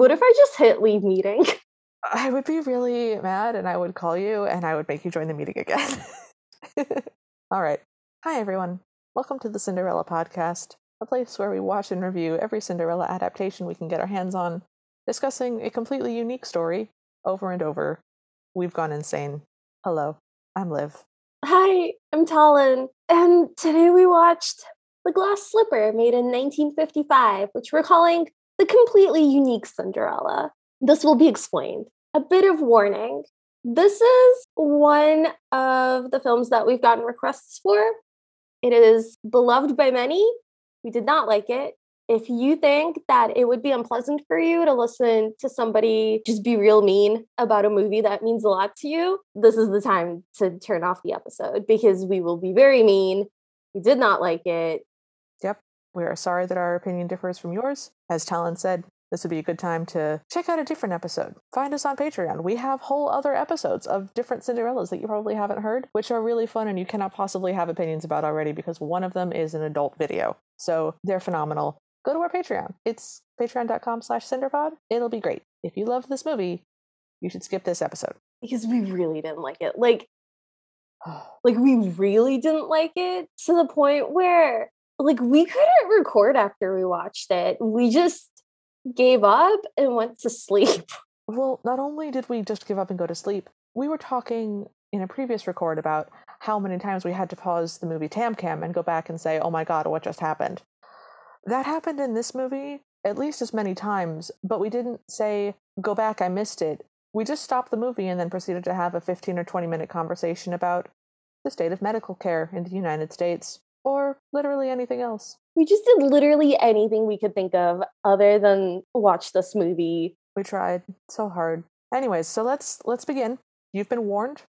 What if I just hit leave meeting? I would be really mad and I would call you and I would make you join the meeting again. All right. Hi, everyone. Welcome to the Cinderella Podcast, a place where we watch and review every Cinderella adaptation we can get our hands on, discussing a completely unique story over and over. We've gone insane. Hello, I'm Liv. Hi, I'm Talon. And today we watched The Glass Slipper, made in 1955, which we're calling the completely unique Cinderella. This will be explained. A bit of warning. This is one of the films that we've gotten requests for. It is beloved by many. We did not like it. If you think that it would be unpleasant for you to listen to somebody just be real mean about a movie that means a lot to you, this is the time to turn off the episode because we will be very mean. We did not like it. We are sorry that our opinion differs from yours. As Talon said, this would be a good time to check out a different episode. Find us on Patreon. We have whole other episodes of different Cinderellas that you probably haven't heard, which are really fun and you cannot possibly have opinions about already because one of them is an adult video. So they're phenomenal. Go to our Patreon. It's patreon.com slash cinderpod. It'll be great. If you love this movie, you should skip this episode. Because we really didn't like it. Like, like we really didn't like it to the point where like we couldn't record after we watched it. We just gave up and went to sleep. Well, not only did we just give up and go to sleep, we were talking in a previous record about how many times we had to pause the movie Tam Cam and go back and say, oh my god, what just happened? That happened in this movie at least as many times, but we didn't say, go back, I missed it. We just stopped the movie and then proceeded to have a 15 or 20 minute conversation about the state of medical care in the United States, or literally anything else. We just did literally anything we could think of other than watch this movie. We tried so hard. Anyways, so let's let's begin. You've been warned.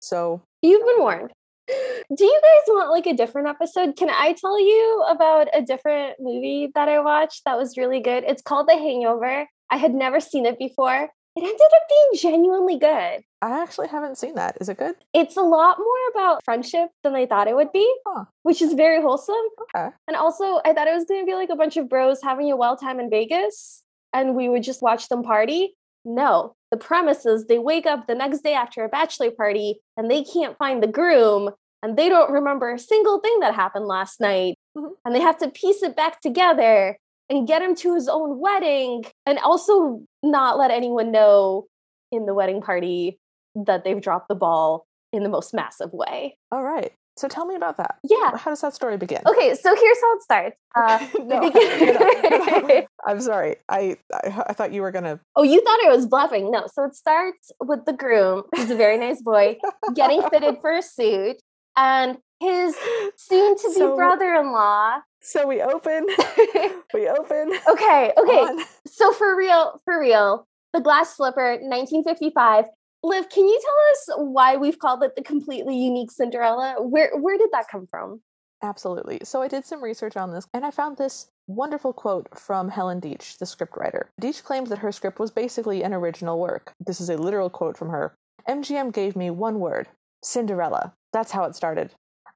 So You've been warned. Do you guys want like a different episode? Can I tell you about a different movie that I watched that was really good? It's called The Hangover. I had never seen it before. It ended up being genuinely good. I actually haven't seen that. Is it good? It's a lot more about friendship than I thought it would be, Huh. which is very wholesome. Okay. And also, I thought it was going to be like a bunch of bros having a wild time in Vegas and we would just watch them party. No, the premise is they wake up the next day after a bachelor party and they can't find the groom and they don't remember a single thing that happened last night. Mhm. And they have to piece it back together and get him to his own wedding and also not let anyone know in the wedding party that they've dropped the ball in the most massive way. All right. So tell me about that. Yeah. How does that story begin? Okay, so here's how it starts. Uh, no, no, no. I'm sorry. I, I I thought you were gonna. Oh, you thought I was bluffing. No. So it starts with the groom, who's a very nice boy, getting fitted for a suit, and his soon to be So- brother in law. So we open. we open. Okay, okay. So for real, for real, The Glass Slipper, 1955. Liv, can you tell us why we've called it the completely unique Cinderella? Where where did that come from? Absolutely. So I did some research on this, and I found this wonderful quote from Helen Deach, the scriptwriter. Deach claims that her script was basically an original work. This is a literal quote from her. MGM gave me one word Cinderella. That's how it started.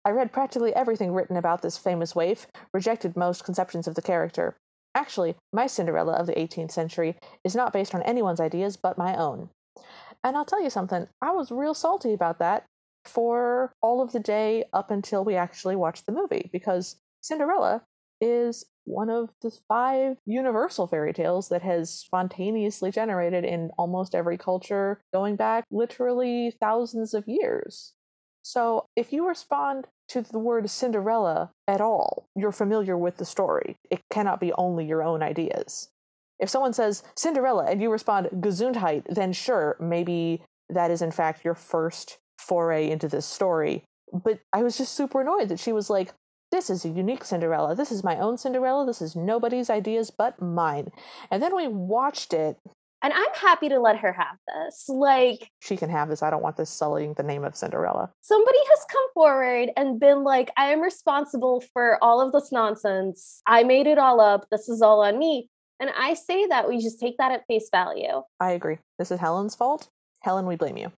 I read practically everything written about this famous waif, rejected most conceptions of the character. Actually, my Cinderella of the 18th century is not based on anyone's ideas but my own. And I'll tell you something, I was real salty about that for all of the day up until we actually watched the movie because Cinderella is one of the five universal fairy tales that has spontaneously generated in almost every culture going back literally thousands of years. So if you respond to the word Cinderella at all, you're familiar with the story. It cannot be only your own ideas. If someone says Cinderella and you respond Gesundheit, then sure, maybe that is in fact your first foray into this story. But I was just super annoyed that she was like, this is a unique Cinderella. This is my own Cinderella. This is nobody's ideas but mine. And then we watched it. And I'm happy to let her have this. Like She can have this. I don't want this sullying the name of Cinderella. somebody has come forward and been like, I am responsible for all of this nonsense. I made it all up. This is all on me. And I say that we just take that at face value. I agree. This is Helen's fault. Helen, we blame you.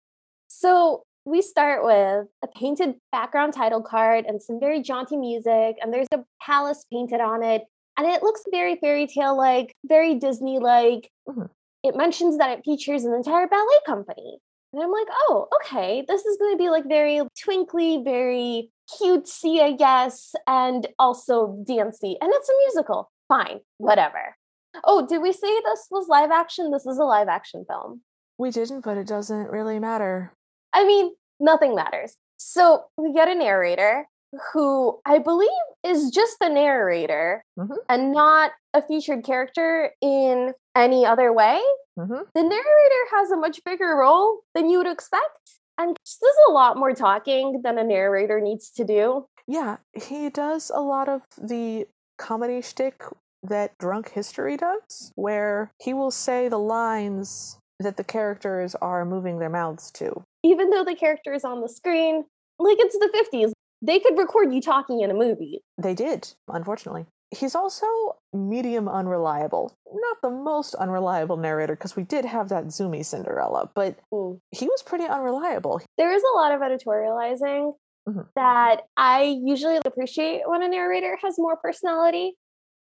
So we start with a painted background title card and some very jaunty music, and there's a palace painted on it. And it looks very fairy tale like, very Disney like. Mhm. It mentions that it features an entire ballet company. And I'm like, oh, okay, this is going to be like very twinkly, very cutesy, I guess, and also dancey. And it's a musical. Fine, whatever. Oh, did we say this was live action? This is a live action film. We didn't, but it doesn't really matter. I mean, nothing matters. So we get a narrator who I believe is just the narrator Mhm. and not a featured character in any other way. hmm The narrator has a much bigger role than you would expect and just does a lot more talking than a narrator needs to do. Yeah, he does a lot of the comedy shtick that Drunk History does, where he will say the lines that the characters are moving their mouths to. Even though the character is on the screen, like it's the 50s, they could record you talking in a movie. They did, unfortunately. He's also medium unreliable. Not the most unreliable narrator, because we did have that zoomy Cinderella, but Mm. he was pretty unreliable. There is a lot of editorializing Mhm. that I usually appreciate when a narrator has more personality,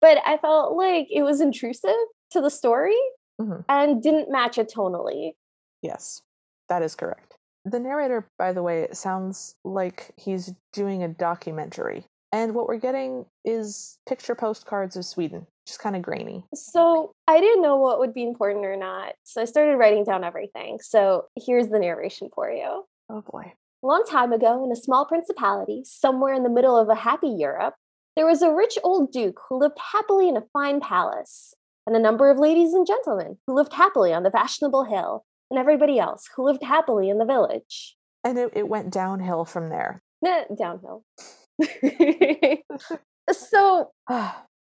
but I felt like it was intrusive to the story Mhm. and didn't match it tonally. Yes, that is correct. The narrator, by the way, sounds like he's doing a documentary. And what we're getting is picture postcards of Sweden, just kind of grainy. So I didn't know what would be important or not. So I started writing down everything. So here's the narration for you. Oh boy. A long time ago, in a small principality, somewhere in the middle of a happy Europe, there was a rich old duke who lived happily in a fine palace, and a number of ladies and gentlemen who lived happily on the fashionable hill, and everybody else who lived happily in the village. And it, it went downhill from there. Nah, downhill. so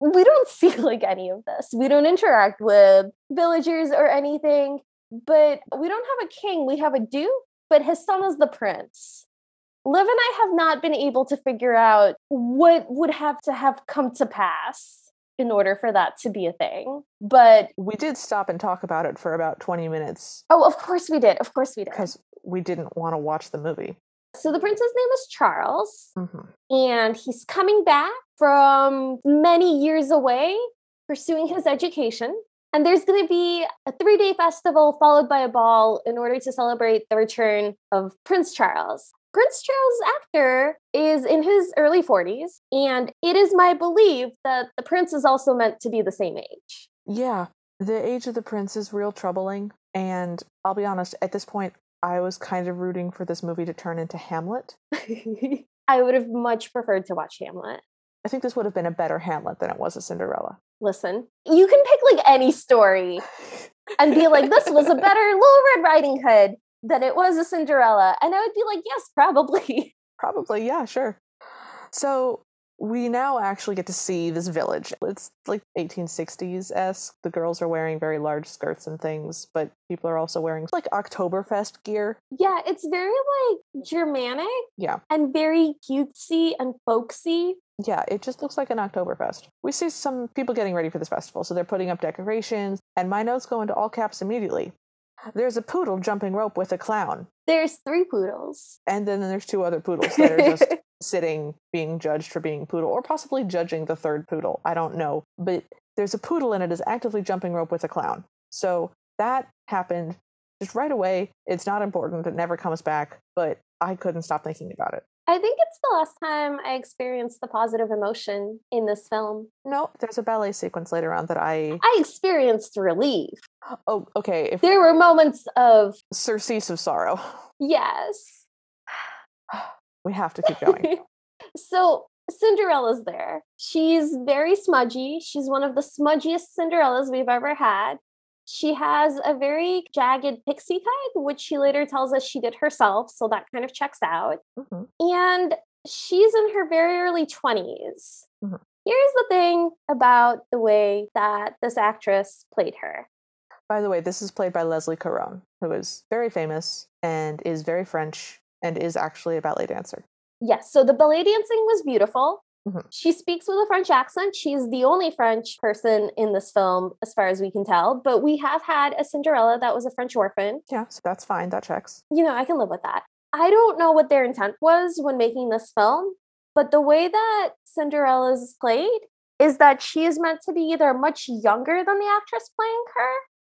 we don't see like any of this. We don't interact with villagers or anything, but we don't have a king. We have a duke, but his son is the prince. Liv and I have not been able to figure out what would have to have come to pass in order for that to be a thing. But we did stop and talk about it for about 20 minutes oh, of course we did. Of course we did. because we didn't want to watch the movie. So the prince's name is Charles. hmm and he's coming back from many years away pursuing his education. And there's going to be a three day festival followed by a ball in order to celebrate the return of Prince Charles. Prince Charles' actor is in his early 40s, and it is my belief that the prince is also meant to be the same age. Yeah, the age of the prince is real troubling. And I'll be honest, at this point, I was kind of rooting for this movie to turn into Hamlet. I would have much preferred to watch Hamlet. I think this would have been a better Hamlet than it was a Cinderella. Listen, you can pick like any story and be like, this was a better Little Red Riding Hood than it was a Cinderella. And I would be like, yes, probably. Probably, yeah, sure. So we now actually get to see this village. It's like 1860s esque. The girls are wearing very large skirts and things, but people are also wearing like Oktoberfest gear. Yeah, it's very like Germanic Yeah, and very cutesy and folksy. yeah, it just looks like an Oktoberfest. We see some people getting ready for this festival, so they're putting up decorations, and my notes go into all caps immediately. There's a poodle jumping rope with a clown, There's three poodles. and then there's two other poodles that are just sitting being judged for being poodle or possibly judging the third poodle. I don't know. But there's a poodle and it is actively jumping rope with a clown. So that happened just right away. It's not important. It never comes back. But i couldn't stop thinking about it I think it's the last time I experienced the positive emotion in this film. no there's a ballet sequence later on that i I experienced relief. oh okay if There were moments of surcease of sorrow yes. we have to keep going so Cinderella's there. She's very smudgy. She's one of the smudgiest Cinderellas we've ever had. She has a very jagged pixie cut, which she later tells us she did herself. So that kind of checks out. Mhm. And she's in her very early 20s. Mhm. Here's the thing about the way that this actress played her. by the way this is played by leslie caron who is very famous and is very french and is actually a ballet dancer Yes, so the ballet dancing was beautiful. Mhm. She speaks with a French accent. She's the only French person in this film, as far as we can tell. But we have had a Cinderella that was a French orphan. yeah so that's fine that checks You know, I can live with that. I don't know what their intent was when making this film, but the way that Cinderella's played is that she is meant to be either much younger than the actress playing her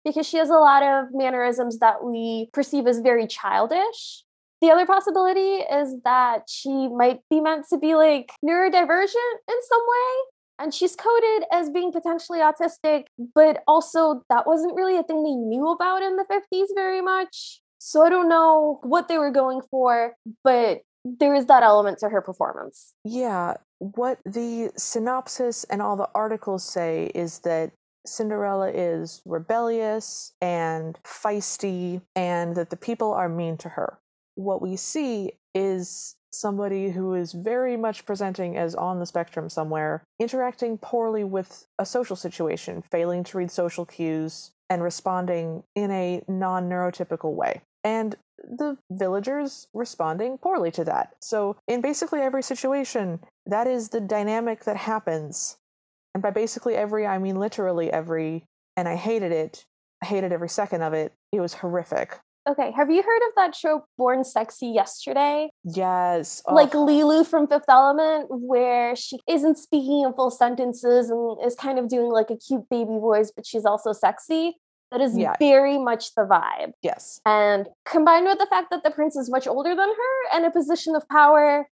because she has a lot of mannerisms that we perceive as very childish. The other possibility is that she might be meant to be like neurodivergent in some way. And she's coded as being potentially autistic, but also that wasn't really a thing they knew about in the 50s very much. So I don't know what they were going for, but there is that element to her performance. Yeah, what the synopsis and all the articles say is that Cinderella is rebellious and feisty, and that the people are mean to her. What we see is somebody who is very much presenting as on the spectrum somewhere, interacting poorly with a social situation, failing to read social cues, and responding in a non neurotypical way. And the villagers responding poorly to that. So, in basically every situation, that is the dynamic that happens. And by basically every, I mean literally every, and I hated it. I hated every second of it. It was horrific. Okay, have you heard of that show Born Sexy Yesterday? Yes. Oh, like Leeloo from Fifth Element, where she isn't speaking in full sentences and is kind of doing like a cute baby voice, but she's also sexy. That is yeah. very much the vibe. Yes. And combined with the fact that the prince is much older than her and a position of power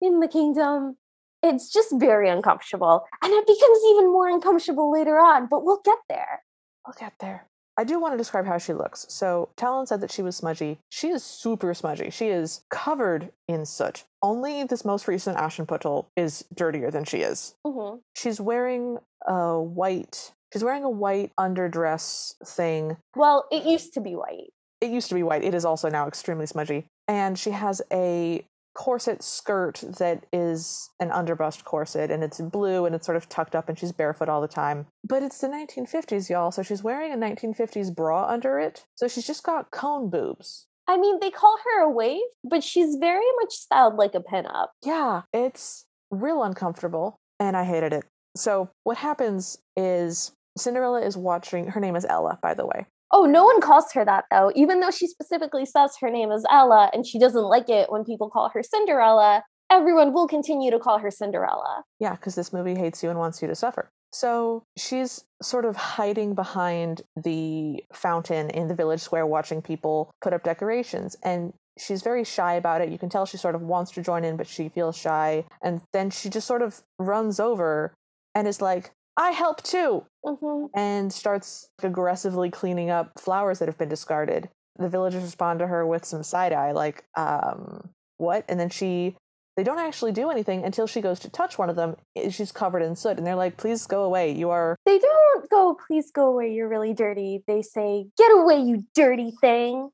in the kingdom, it's just very uncomfortable. And it becomes even more uncomfortable later on, but we'll get there. We'll get there. I do want to describe how she looks. So, Talon said that she was smudgy. She is super smudgy. She is covered in soot. Only this most recent Aschenputtel is dirtier than she is. Mm-hmm. She's wearing a white. She's wearing a white underdress thing. Well, it used to be white. It used to be white. It is also now extremely smudgy. And she has a corset skirt that is an underbust corset and it's blue and it's sort of tucked up and she's barefoot all the time. But it's the 1950s, y'all, so she's wearing a 1950s bra under it. So she's just got cone boobs. I mean, they call her a wave, but she's very much styled like a pinup. Yeah, it's real uncomfortable and I hated it. So what happens is Cinderella is watching, her name is Ella, by the way. Oh, no one calls her that though, even though she specifically says her name is Ella and she doesn't like it when people call her Cinderella. Everyone will continue to call her Cinderella. Yeah, because this movie hates you and wants you to suffer. So she's sort of hiding behind the fountain in the village square, watching people put up decorations. And she's very shy about it. You can tell she sort of wants to join in, but she feels shy. And then she just sort of runs over and is like, I help too, mm-hmm. and starts aggressively cleaning up flowers that have been discarded. The villagers respond to her with some side eye, like, um, what? And then she, they don't actually do anything until she goes to touch one of them. She's covered in soot, and they're like, please go away. You are. They don't go, please go away. You're really dirty. They say, get away, you dirty thing.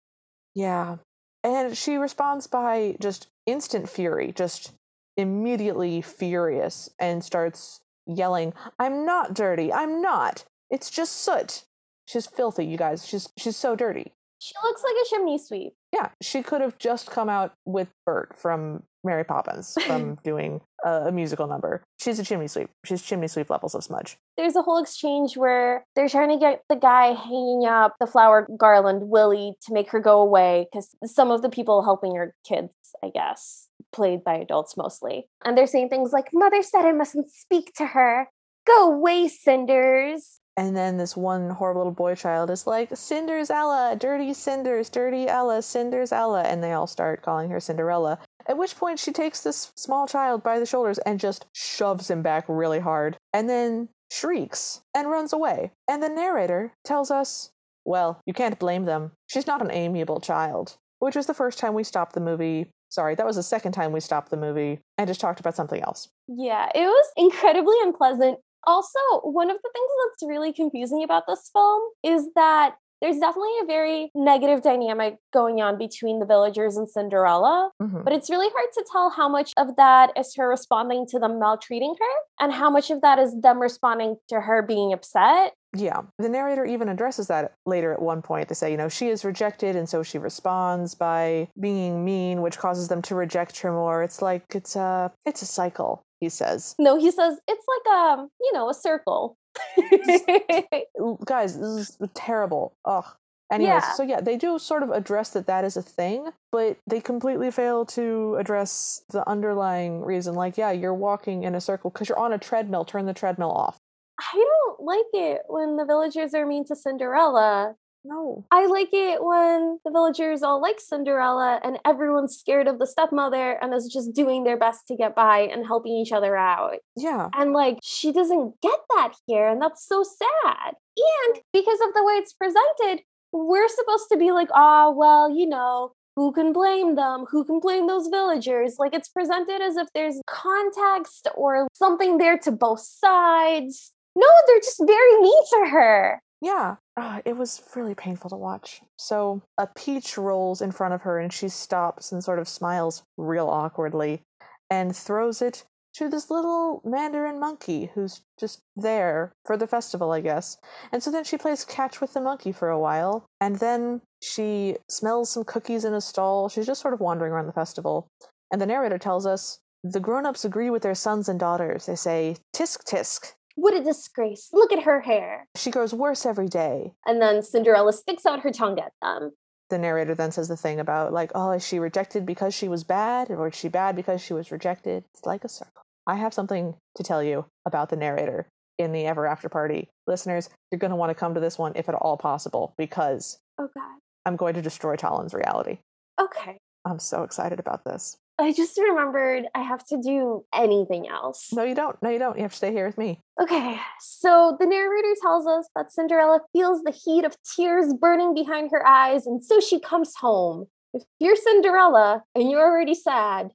Yeah. And she responds by just instant fury, just immediately furious, and starts yelling, "I'm not dirty. I'm not. It's just soot." She's filthy, you guys. She's she's so dirty. She looks like a chimney sweep. Yeah, she could have just come out with Bert from Mary Poppins from doing a, a, musical number. She's a chimney sweep. She's chimney sweep levels of smudge. There's a whole exchange where they're trying to get the guy hanging up the flower garland, Willie, to make her go away because some of the people helping her kids, I guess, played by adults mostly. And they're saying things like, Mother said I mustn't speak to her. Go away, Cinders. And then this one horrible little boy child is like, Cinders Ella, dirty Cinders, dirty Ella, Cinders Ella. And they all start calling her Cinderella. At which point she takes this small child by the shoulders and just shoves him back really hard. And then shrieks and runs away. And the narrator tells us, well, you can't blame them. She's not an amiable child. Which was the first time we stopped the movie Sorry, that was the second time we stopped the movie and just talked about something else. Yeah, it was incredibly unpleasant. Also, one of the things that's really confusing about this film is that there's definitely a very negative dynamic going on between the villagers and Cinderella, mm-hmm. but it's really hard to tell how much of that is her responding to them maltreating her and how much of that is them responding to her being upset. Yeah. The narrator even addresses that later at one point. They say, you know, she is rejected and so she responds by being mean, which causes them to reject her more. It's like it's a it's a cycle, he says. No, he says it's like a, um, you know, a circle. Guys, this is terrible. Ugh. Anyways, yeah. so yeah, they do sort of address that that is a thing, but they completely fail to address the underlying reason. Like, yeah, you're walking in a circle because you're on a treadmill. Turn the treadmill off. I don't like it when the villagers are mean to Cinderella. No. I like it when the villagers all like Cinderella and everyone's scared of the stepmother and is just doing their best to get by and helping each other out. Yeah. And like, she doesn't get that here. And that's so sad. And because of the way it's presented, we're supposed to be like, oh, well, you know, who can blame them? Who can blame those villagers? Like it's presented as if there's context or something there to both sides. No, they're just very mean to her. Yeah. Uh, it was really painful to watch. So a peach rolls in front of her and she stops and sort of smiles real awkwardly and throws it to this little mandarin monkey who's just there for the festival, I guess. And so then she plays catch with the monkey for a while, and then she smells some cookies in a stall. She's just sort of wandering around the festival. And the narrator tells us the grown ups agree with their sons and daughters. They say, Tisk tisk. What a disgrace. Look at her hair. She grows worse every day. And then Cinderella sticks out her tongue at them. The narrator then says the thing about, like, oh, is she rejected because she was bad, or is she bad because she was rejected? It's like a circle. I have something to tell you about the narrator in the Ever After Party. Listeners, you're going to want to come to this one if at all possible because Oh, God. I'm going to destroy Talon's reality. Okay. I'm so excited about this. I just remembered I have to do anything else. No, you don't. No, you don't. You have to stay here with me. Okay, so the narrator tells us that Cinderella feels the heat of tears burning behind her eyes, and so she comes home. If you're Cinderella and you're already sad,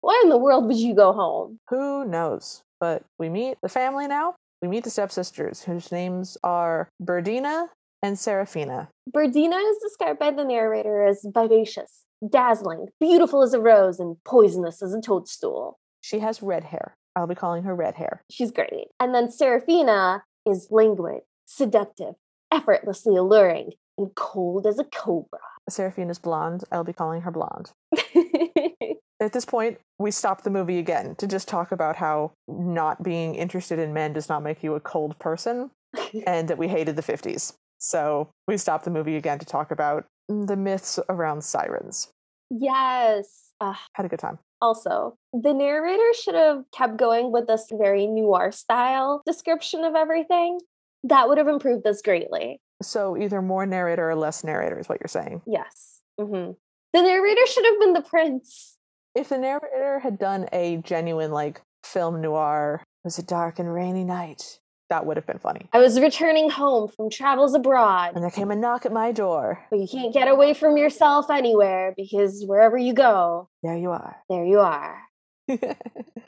why in the world would you go home? Who knows? But we meet the family now. We meet the stepsisters, whose names are Berdina and Serafina. Berdina is described by the narrator as vivacious, dazzling, beautiful as a rose, and poisonous as a toadstool. She has red hair. I'll be calling her red hair. She's great. And then Serafina is languid, seductive, effortlessly alluring, and cold as a cobra. Serafina's blonde. I'll be calling her blonde. At this point, we stop the movie again to just talk about how not being interested in men does not make you a cold person and that we hated the 50s. So we stop the movie again to talk about the myths around sirens. yes. Ugh. Had a good time. Also, the narrator should have kept going with this very noir style description of everything. That would have improved this greatly. So either more narrator or less narrator is what you're saying. Yes. hmm The narrator should have been the prince. If the narrator had done a genuine like film noir, it was a dark and rainy night, that would have been funny. I was returning home from travels abroad, And there came a knock at my door. but you can't get away from yourself anywhere because wherever you go, There you are. there you are.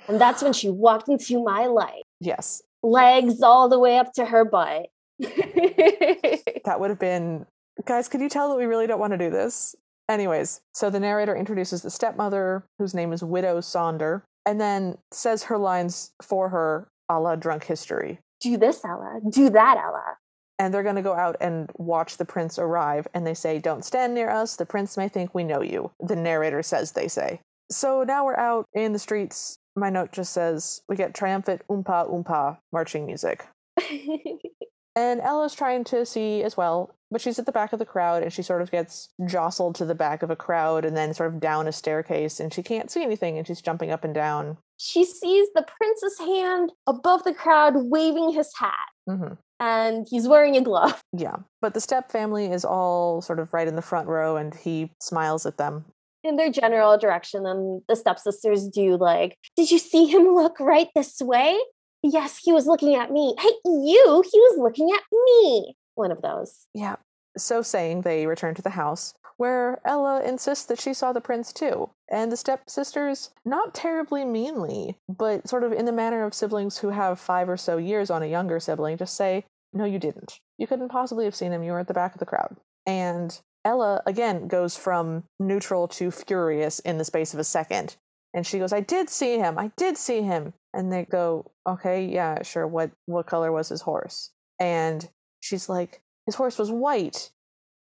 And that's when she walked into my life, yes, legs all the way up to her butt. that would have been. Guys, could you tell that we really don't want to do this? Anyways, so the narrator introduces the stepmother, whose name is Widow Sonder, and then says her lines for her a la drunk history. Do this, Ella. Do that, Ella. And they're going to go out and watch the prince arrive, and they say, Don't stand near us. The prince may think we know you. The narrator says they say. So now we're out in the streets. My note just says, We get triumphant oompa oompa marching music. And Ella's trying to see as well, but she's at the back of the crowd and she sort of gets jostled to the back of a crowd and then sort of down a staircase and she can't see anything and she's jumping up and down. She sees the prince's hand above the crowd waving his hat, hmm and he's wearing a glove. Yeah. But the step family is all sort of right in the front row and he smiles at them. in their general direction and the stepsisters do like did you see him look right this way yes he was looking at me hey you he was looking at me one of those Yeah. So saying, they return to the house where Ella insists that she saw the prince too. And the stepsisters, not terribly meanly, but sort of in the manner of siblings who have five or so years on a younger sibling, just say, No, you didn't. You couldn't possibly have seen him. You were at the back of the crowd. And Ella, again, goes from neutral to furious in the space of a second. And she goes, I did see him. I did see him. And they go, Okay, yeah, sure. What what color was his horse? And she's like, His horse was white.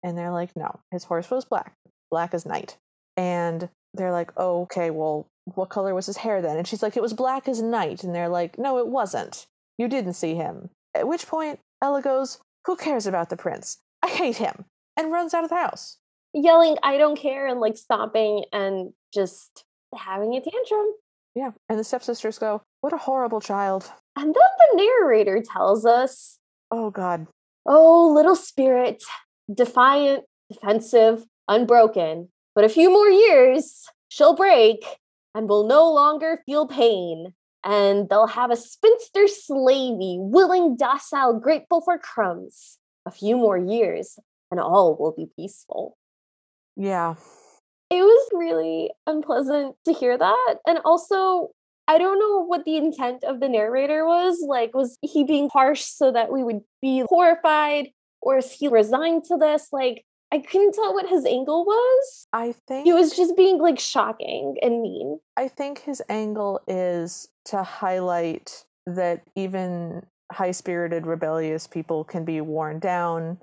And they're like, No, his horse was black. Black as night. And they're like, Oh, okay, well, what color was his hair then? And she's like, It was black as night. And they're like, No, it wasn't. You didn't see him. At which point, Ella goes, Who cares about the prince? I hate him. And runs out of the house. yelling i don't care and like stomping and just having a tantrum Yeah. And the stepsisters go, What a horrible child. And then the narrator tells us Oh, God. Oh, little spirit, defiant, defensive, unbroken. But a few more years, she'll break and will no longer feel pain. And they'll have a spinster slavey, willing, docile, grateful for crumbs. A few more years, and all will be peaceful. Yeah. It was really unpleasant to hear that. And also, I don't know what the intent of the narrator was. Like, was he being harsh so that we would be horrified? Or is he resigned to this? Like, I couldn't tell what his angle was. I think He was just being like shocking and mean. I think his angle is to highlight that even high-spirited rebellious people can be worn down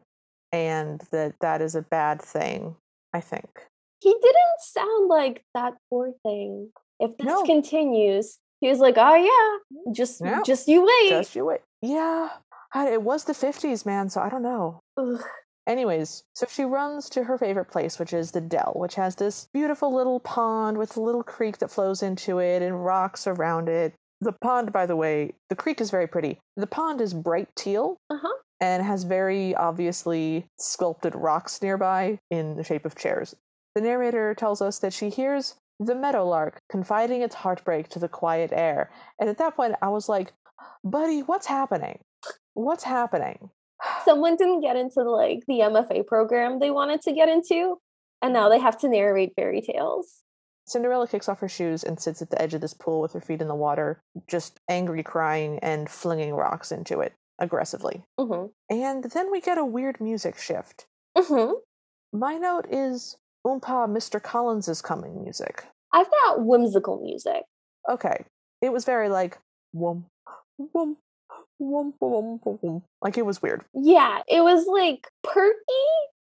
and that that is a bad thing, I think. He didn't sound like that poor thing. If this No. continues, he was like, "Oh yeah, just No. just you wait." Just you wait. Yeah. It was the 50s, man, so I don't know. Ugh. Anyways, so she runs to her favorite place, which is the dell, which has this beautiful little pond with a little creek that flows into it and rocks around it. The pond, by the way, the creek is very pretty. The pond is bright teal Uh-huh. and has very obviously sculpted rocks nearby in the shape of chairs. The narrator tells us that she hears the meadowlark confiding its heartbreak to the quiet air. And at that point, I was like, buddy, what's happening? What's happening? Someone didn't get into like the MFA program they wanted to get into, and now they have to narrate fairy tales. Cinderella kicks off her shoes and sits at the edge of this pool with her feet in the water, just angry crying and flinging rocks into it aggressively. hmm And then we get a weird music shift. hmm My note is Oompa Mr. Collins is coming music. I've got whimsical music. Okay. It was very like whoom, whoom, whoom, whoom, whoom, whoom. Like it was weird, Yeah, it was like perky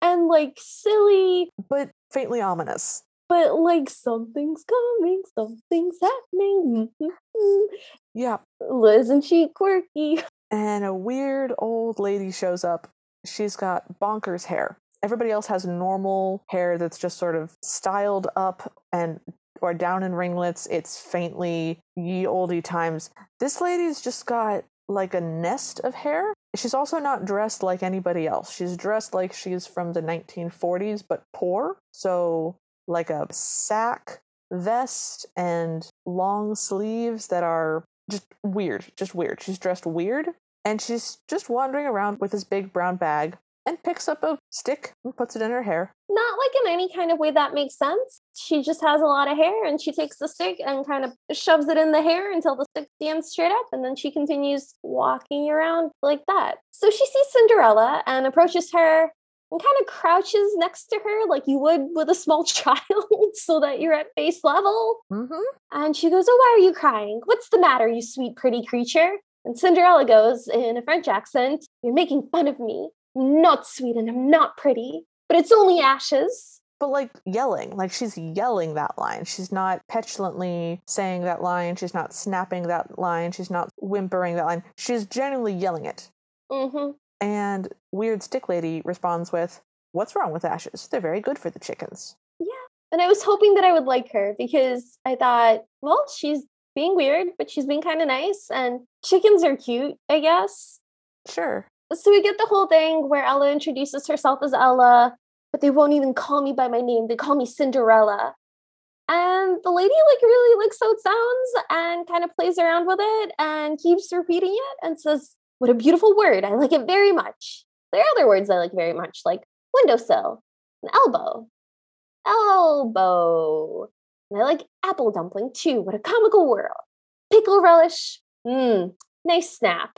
and like silly, but faintly ominous. but like something's coming, something's happening. Yeah. Isn't she quirky? and a weird old lady shows up. She's got bonkers hair. Everybody else has normal hair that's just sort of styled up and or down in ringlets. It's faintly ye olde times. This lady's just got like a nest of hair. She's also not dressed like anybody else. She's dressed like she's from the 1940s, but poor. So, like a sack vest and long sleeves that are just weird, just weird. She's dressed weird, and she's just wandering around with this big brown bag and picks up a stick and puts it in her hair. Not like in any kind of way that makes sense. She just has a lot of hair and she takes the stick and kind of shoves it in the hair until the stick stands straight up and then she continues walking around like that. So she sees Cinderella and approaches her and kind of crouches next to her like you would with a small child so that you're at face level. Mm-hmm. And she goes, Oh, why are you crying? What's the matter, you sweet, pretty creature? And Cinderella goes in a French accent, You're making fun of me. I'm not sweet and I'm not pretty, but it's only ashes. But like yelling, like she's yelling that line. She's not petulantly saying that line. She's not snapping that line. She's not whimpering that line. She's genuinely yelling it. hmm And Weird Stick Lady responds with, What's wrong with ashes? They're very good for the chickens. Yeah. And I was hoping that I would like her because I thought, well, she's being weird, but she's being kind of nice. And chickens are cute, I guess. Sure. So we get the whole thing where Ella introduces herself as Ella, but they won't even call me by my name. They call me Cinderella. And the lady like really likes how it sounds and kind of plays around with it and keeps repeating it and says, What a beautiful word. I like it very much. There are other words I like very much, like windowsill and elbow. Elbow. And I like apple dumpling too. What a comical world. Pickle relish. Mmm, nice snap.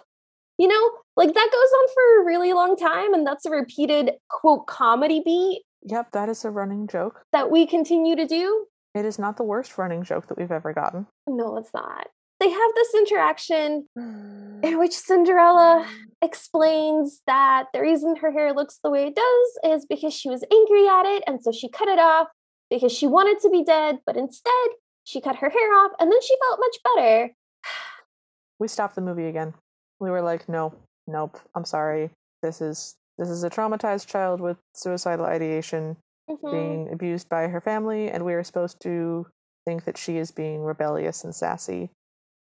You know, like that goes on for a really long time, and that's a repeated quote comedy beat Yep, that is a running joke. that we continue to do. It is not the worst running joke that we've ever gotten. No, it's not. They have this interaction in which Cinderella explains that the reason her hair looks the way it does is because she was angry at it, and so she cut it off because she wanted to be dead, but instead she cut her hair off, and then she felt much better. We stopped the movie again. We were like, no, nope, I'm sorry. This is this is a traumatized child with suicidal ideation Mhm. being abused by her family, and we are supposed to think that she is being rebellious and sassy.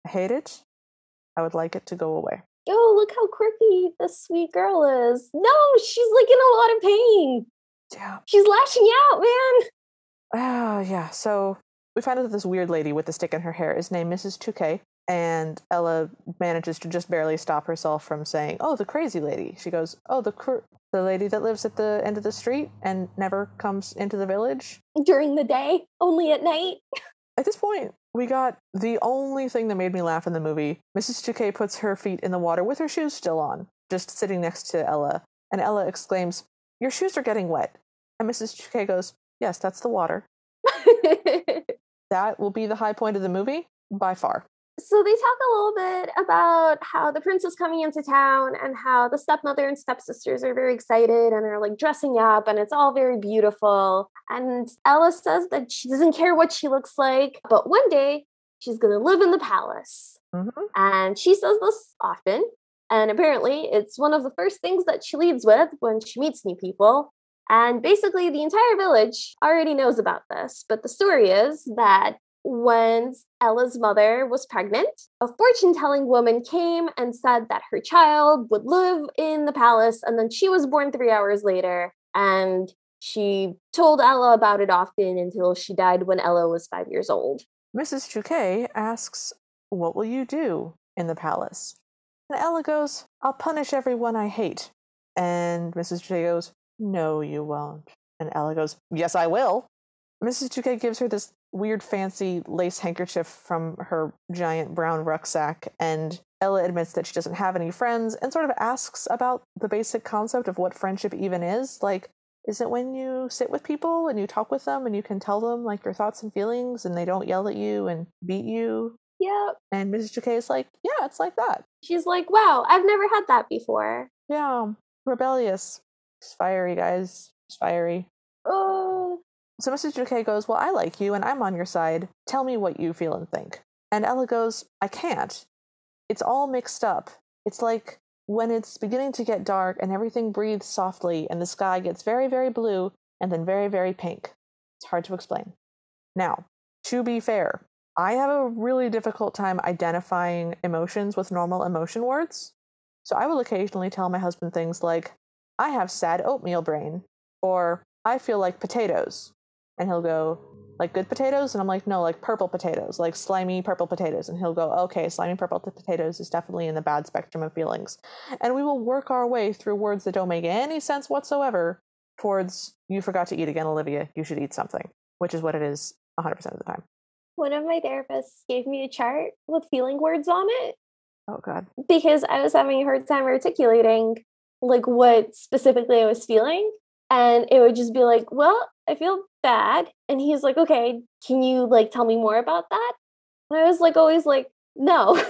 I hate it. I would like it to go away. Oh, look how quirky this sweet girl is. No, she's like in a lot of pain. Yeah. She's lashing out, man. Oh, yeah. So we find out that this weird lady with the stick in her hair is named Mrs. Toquet, and Ella manages to just barely stop herself from saying, "Oh, the crazy lady." She goes, "Oh, the cr- the lady that lives at the end of the street and never comes into the village." During the day, only at night. At this point, we got the only thing that made me laugh in the movie. Mrs. Toquet puts her feet in the water with her shoes still on, just sitting next to Ella, and Ella exclaims, "Your shoes are getting wet." And Mrs. Toquet goes, "Yes, that's the water." That will be the high point of the movie by far. So they talk a little bit about how the prince is coming into town and how the stepmother and stepsisters are very excited and are like dressing up and it's all very beautiful. And ella says that she doesn't care what she looks like but one day she's going to live in the palace. Hmm and she says this often and apparently it's one of the first things that she leads with when she meets new people. And basically the entire village already knows about this but the story is that when Ella's mother was pregnant, a fortune telling woman came and said that her child would live in the palace, and then she was born three hours later. And she told Ella about it often until she died when Ella was five years old. Mrs. Toquet asks, What will you do in the palace? And Ella goes, I'll punish everyone I hate. And Mrs. Toquet goes, No, you won't. And Ella goes, Yes, I will. Mrs. Toquet gives her this weird fancy lace handkerchief from her giant brown rucksack, and Ella admits that she doesn't have any friends and sort of asks about the basic concept of what friendship even is. Like, is it when you sit with people and you talk with them and you can tell them like your thoughts and feelings and they don't yell at you and beat you? Yep. And Mrs. Jacquet is like, yeah, it's like that. She's like, wow, I've never had that before. Yeah, rebellious. She's fiery, guys. She's fiery. Oh, So Mrs. Jacquet goes, Well, I like you and I'm on your side. Tell me what you feel and think. And Ella goes, I can't. It's all mixed up. It's like when it's beginning to get dark and everything breathes softly and the sky gets very, very blue and then very, very pink. It's hard to explain. Now, to be fair, I have a really difficult time identifying emotions with normal emotion words. So I will occasionally tell my husband things like, I have sad oatmeal brain, or I feel like potatoes. And he'll go, like good potatoes? And I'm like, no, like purple potatoes, like slimy purple potatoes. And he'll go, okay, slimy purple potatoes is definitely in the bad spectrum of feelings. And we will work our way through words that don't make any sense whatsoever towards, you forgot to eat again, Olivia, you should eat something, which is what it is 100% of the time. one of my therapists gave me a chart with feeling words on it Oh, God. because I was having a hard time articulating like what specifically I was feeling. And it would just be like, well, I feel bad. And he's like, okay, can you like tell me more about that? And I was like, always like, no.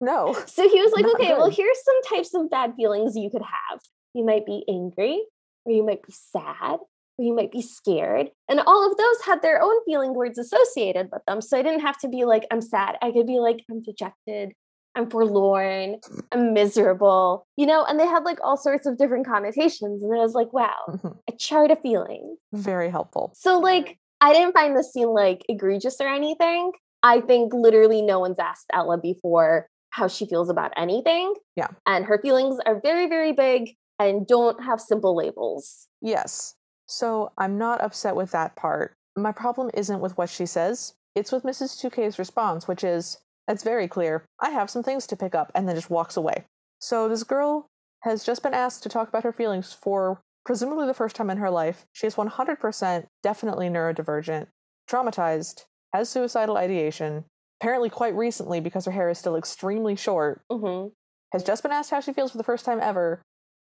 No. so he was like, okay, well, good. here's some types of bad feelings you could have. You might be angry, or you might be sad, or you might be scared. And all of those had their own feeling words associated with them. So I didn't have to be like, I'm sad. I could be like, I'm dejected, I'm forlorn, I'm miserable, you know, and they had like all sorts of different connotations. And I was like, wow, Mhm. a chart of feelings. Very helpful. So, like, I didn't find this scene like egregious or anything. I think literally no one's asked Ella before how she feels about anything. Yeah. And her feelings are very, very big and don't have simple labels. Yes. So I'm not upset with that part. My problem isn't with what she says, it's with Mrs. Toquet's response, which is, it's very clear, I have some things to pick up, and then just walks away. So this girl has just been asked to talk about her feelings for presumably the first time in her life. She is 100% definitely neurodivergent, traumatized, has suicidal ideation, apparently quite recently because her hair is still extremely short, hmm has just been asked how she feels for the first time ever,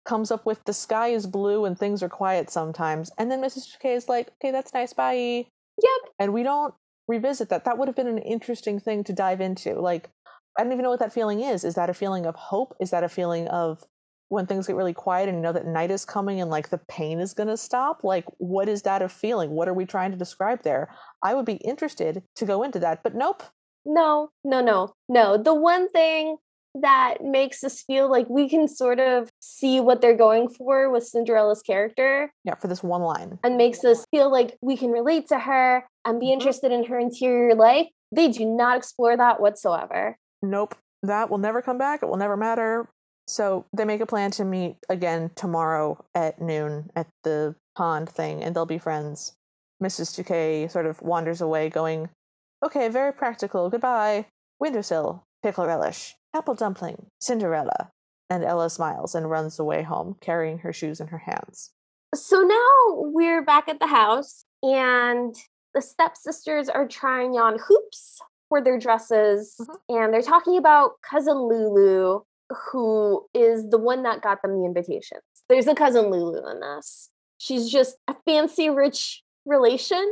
comes up with the sky is blue and things are quiet sometimes, and then Mrs. K is like, okay, that's nice, bye. Yep. And we don't revisit that. That would have been an interesting thing to dive into. Like, I don't even know what that feeling is. Is that a feeling of hope? Is that a feeling of when things get really quiet and you know that night is coming and like the pain is going to stop? Like, what is that a feeling? What are we trying to describe there? I would be interested to go into that, but nope. No, no, no, no. The one thing that makes us feel like we can sort of see what they're going for with Cinderella's character Yeah, for this one line. and makes us feel like we can relate to her and be Mhm. interested in her interior life. They do not explore that whatsoever. Nope. that will never come back. It will never matter. So they make a plan to meet again tomorrow at noon at the pond thing, and they'll be friends. Mrs. Toquet sort of wanders away, going, Okay, very practical. Goodbye. Windowsill, pickle relish, apple dumpling, Cinderella. And Ella smiles and runs away home, carrying her shoes in her hands. So now we're back at the house, and the stepsisters are trying on hoops for their dresses, Mhm. and they're talking about cousin Lulu, who is the one that got them the invitations. There's a cousin Lulu in this. She's just a fancy, rich relation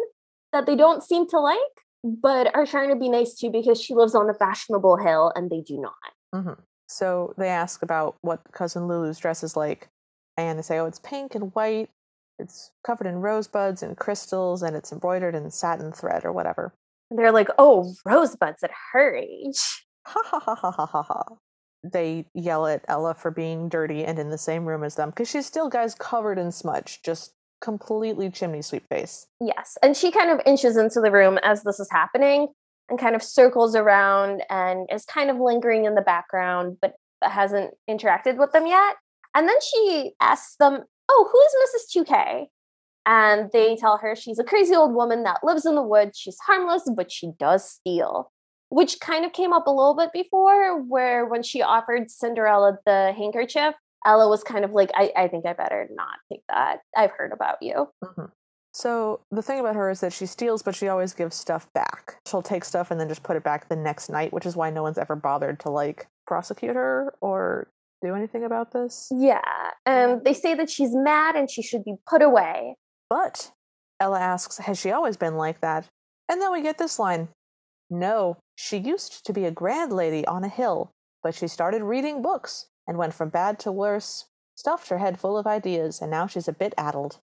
that they don't seem to like, but are trying to be nice to because she lives on the fashionable hill and they do not. hmm So they ask about what cousin Lulu's dress is like, and they say, "Oh, it's pink and white. It's covered in rosebuds and crystals, and it's embroidered in satin thread or whatever." And they're like, oh, rosebuds at her age. Ha ha ha ha ha ha ha. They yell at Ella for being dirty and in the same room as them because she's still, guys, covered in smudge, just completely chimney sweep face. Yes. And she kind of inches into the room as this is happening and kind of circles around and is kind of lingering in the background, but hasn't interacted with them yet. And then she asks them, Oh, who is Mrs. Toquet? And they tell her she's a crazy old woman that lives in the woods. She's harmless, but she does steal. Which kind of came up a little bit before, where when she offered Cinderella the handkerchief, Ella was kind of like, I, I think I better not take that. I've heard about you. Mhm. So the thing about her is that she steals, but she always gives stuff back. She'll take stuff and then just put it back the next night, which is why no one's ever bothered to like prosecute her or do anything about this. Yeah. And they say that she's mad and she should be put away. But Ella asks, Has she always been like that? And then we get this line No, she used to be a grand lady on a hill, but she started reading books and went from bad to worse, stuffed her head full of ideas, and now she's a bit addled.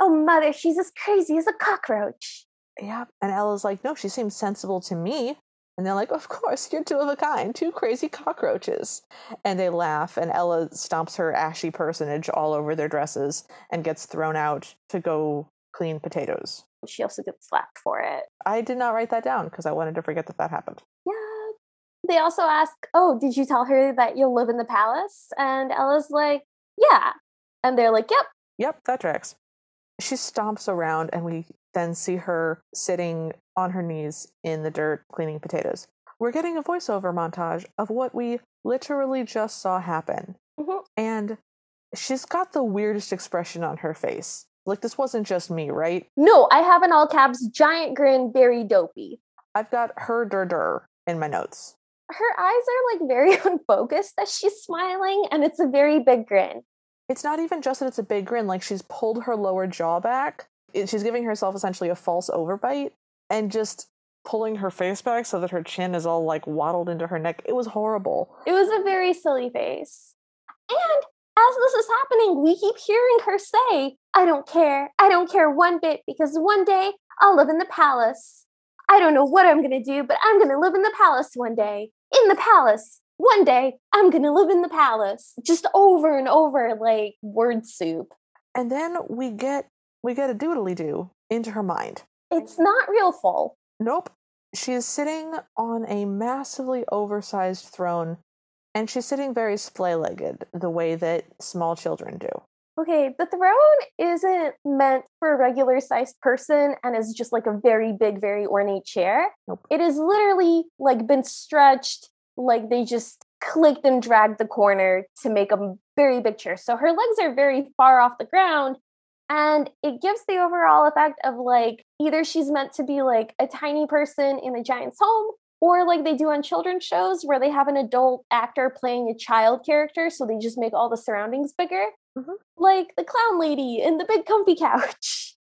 Oh, mother, she's as crazy as a cockroach. Yeah. And Ella's like, No, she seems sensible to me. And they're like, Of course, you're two of a kind, two crazy cockroaches. And they laugh, and Ella stomps her ashy personage all over their dresses and gets thrown out to go clean potatoes. She also gets slapped for it. I did not write that down because I wanted to forget that that happened. Yeah. They also ask, Oh, did you tell her that you'll live in the palace? And Ella's like, Yeah. And they're like, Yep. Yep, that tracks. She stomps around, and we then see her sitting on her knees in the dirt cleaning potatoes. We're getting a voiceover montage of what we literally just saw happen. Mhm. And she's got the weirdest expression on her face. Like, this wasn't just me, right? No, I have an all caps giant grin, very dopey. I've got her dur in my notes. Her eyes are like very unfocused that she's smiling, and it's a very big grin. It's not even just that it's a big grin, like, she's pulled her lower jaw back. It- she's giving herself essentially a false overbite and just pulling her face back so that her chin is all like waddled into her neck. It was horrible. It was a very silly face. And as this is happening, we keep hearing her say, I don't care. I don't care one bit because one day I'll live in the palace. I don't know what I'm going to do, but I'm going to live in the palace one day. In the palace. One day I'm going to live in the palace. Just over and over like word soup. And then we get we get a doodly doo into her mind. It's not real full. Nope. She is sitting on a massively oversized throne, and she's sitting very splay legged, the way that small children do. Okay, the throne isn't meant for a regular sized person and is just like a very big, very ornate chair. Nope. It is literally like been stretched, like they just clicked and dragged the corner to make a very big chair. So her legs are very far off the ground. And it gives the overall effect of like either she's meant to be like a tiny person in a giant's home, or like they do on children's shows where they have an adult actor playing a child character. So they just make all the surroundings bigger Mhm. like the clown lady in the big comfy couch.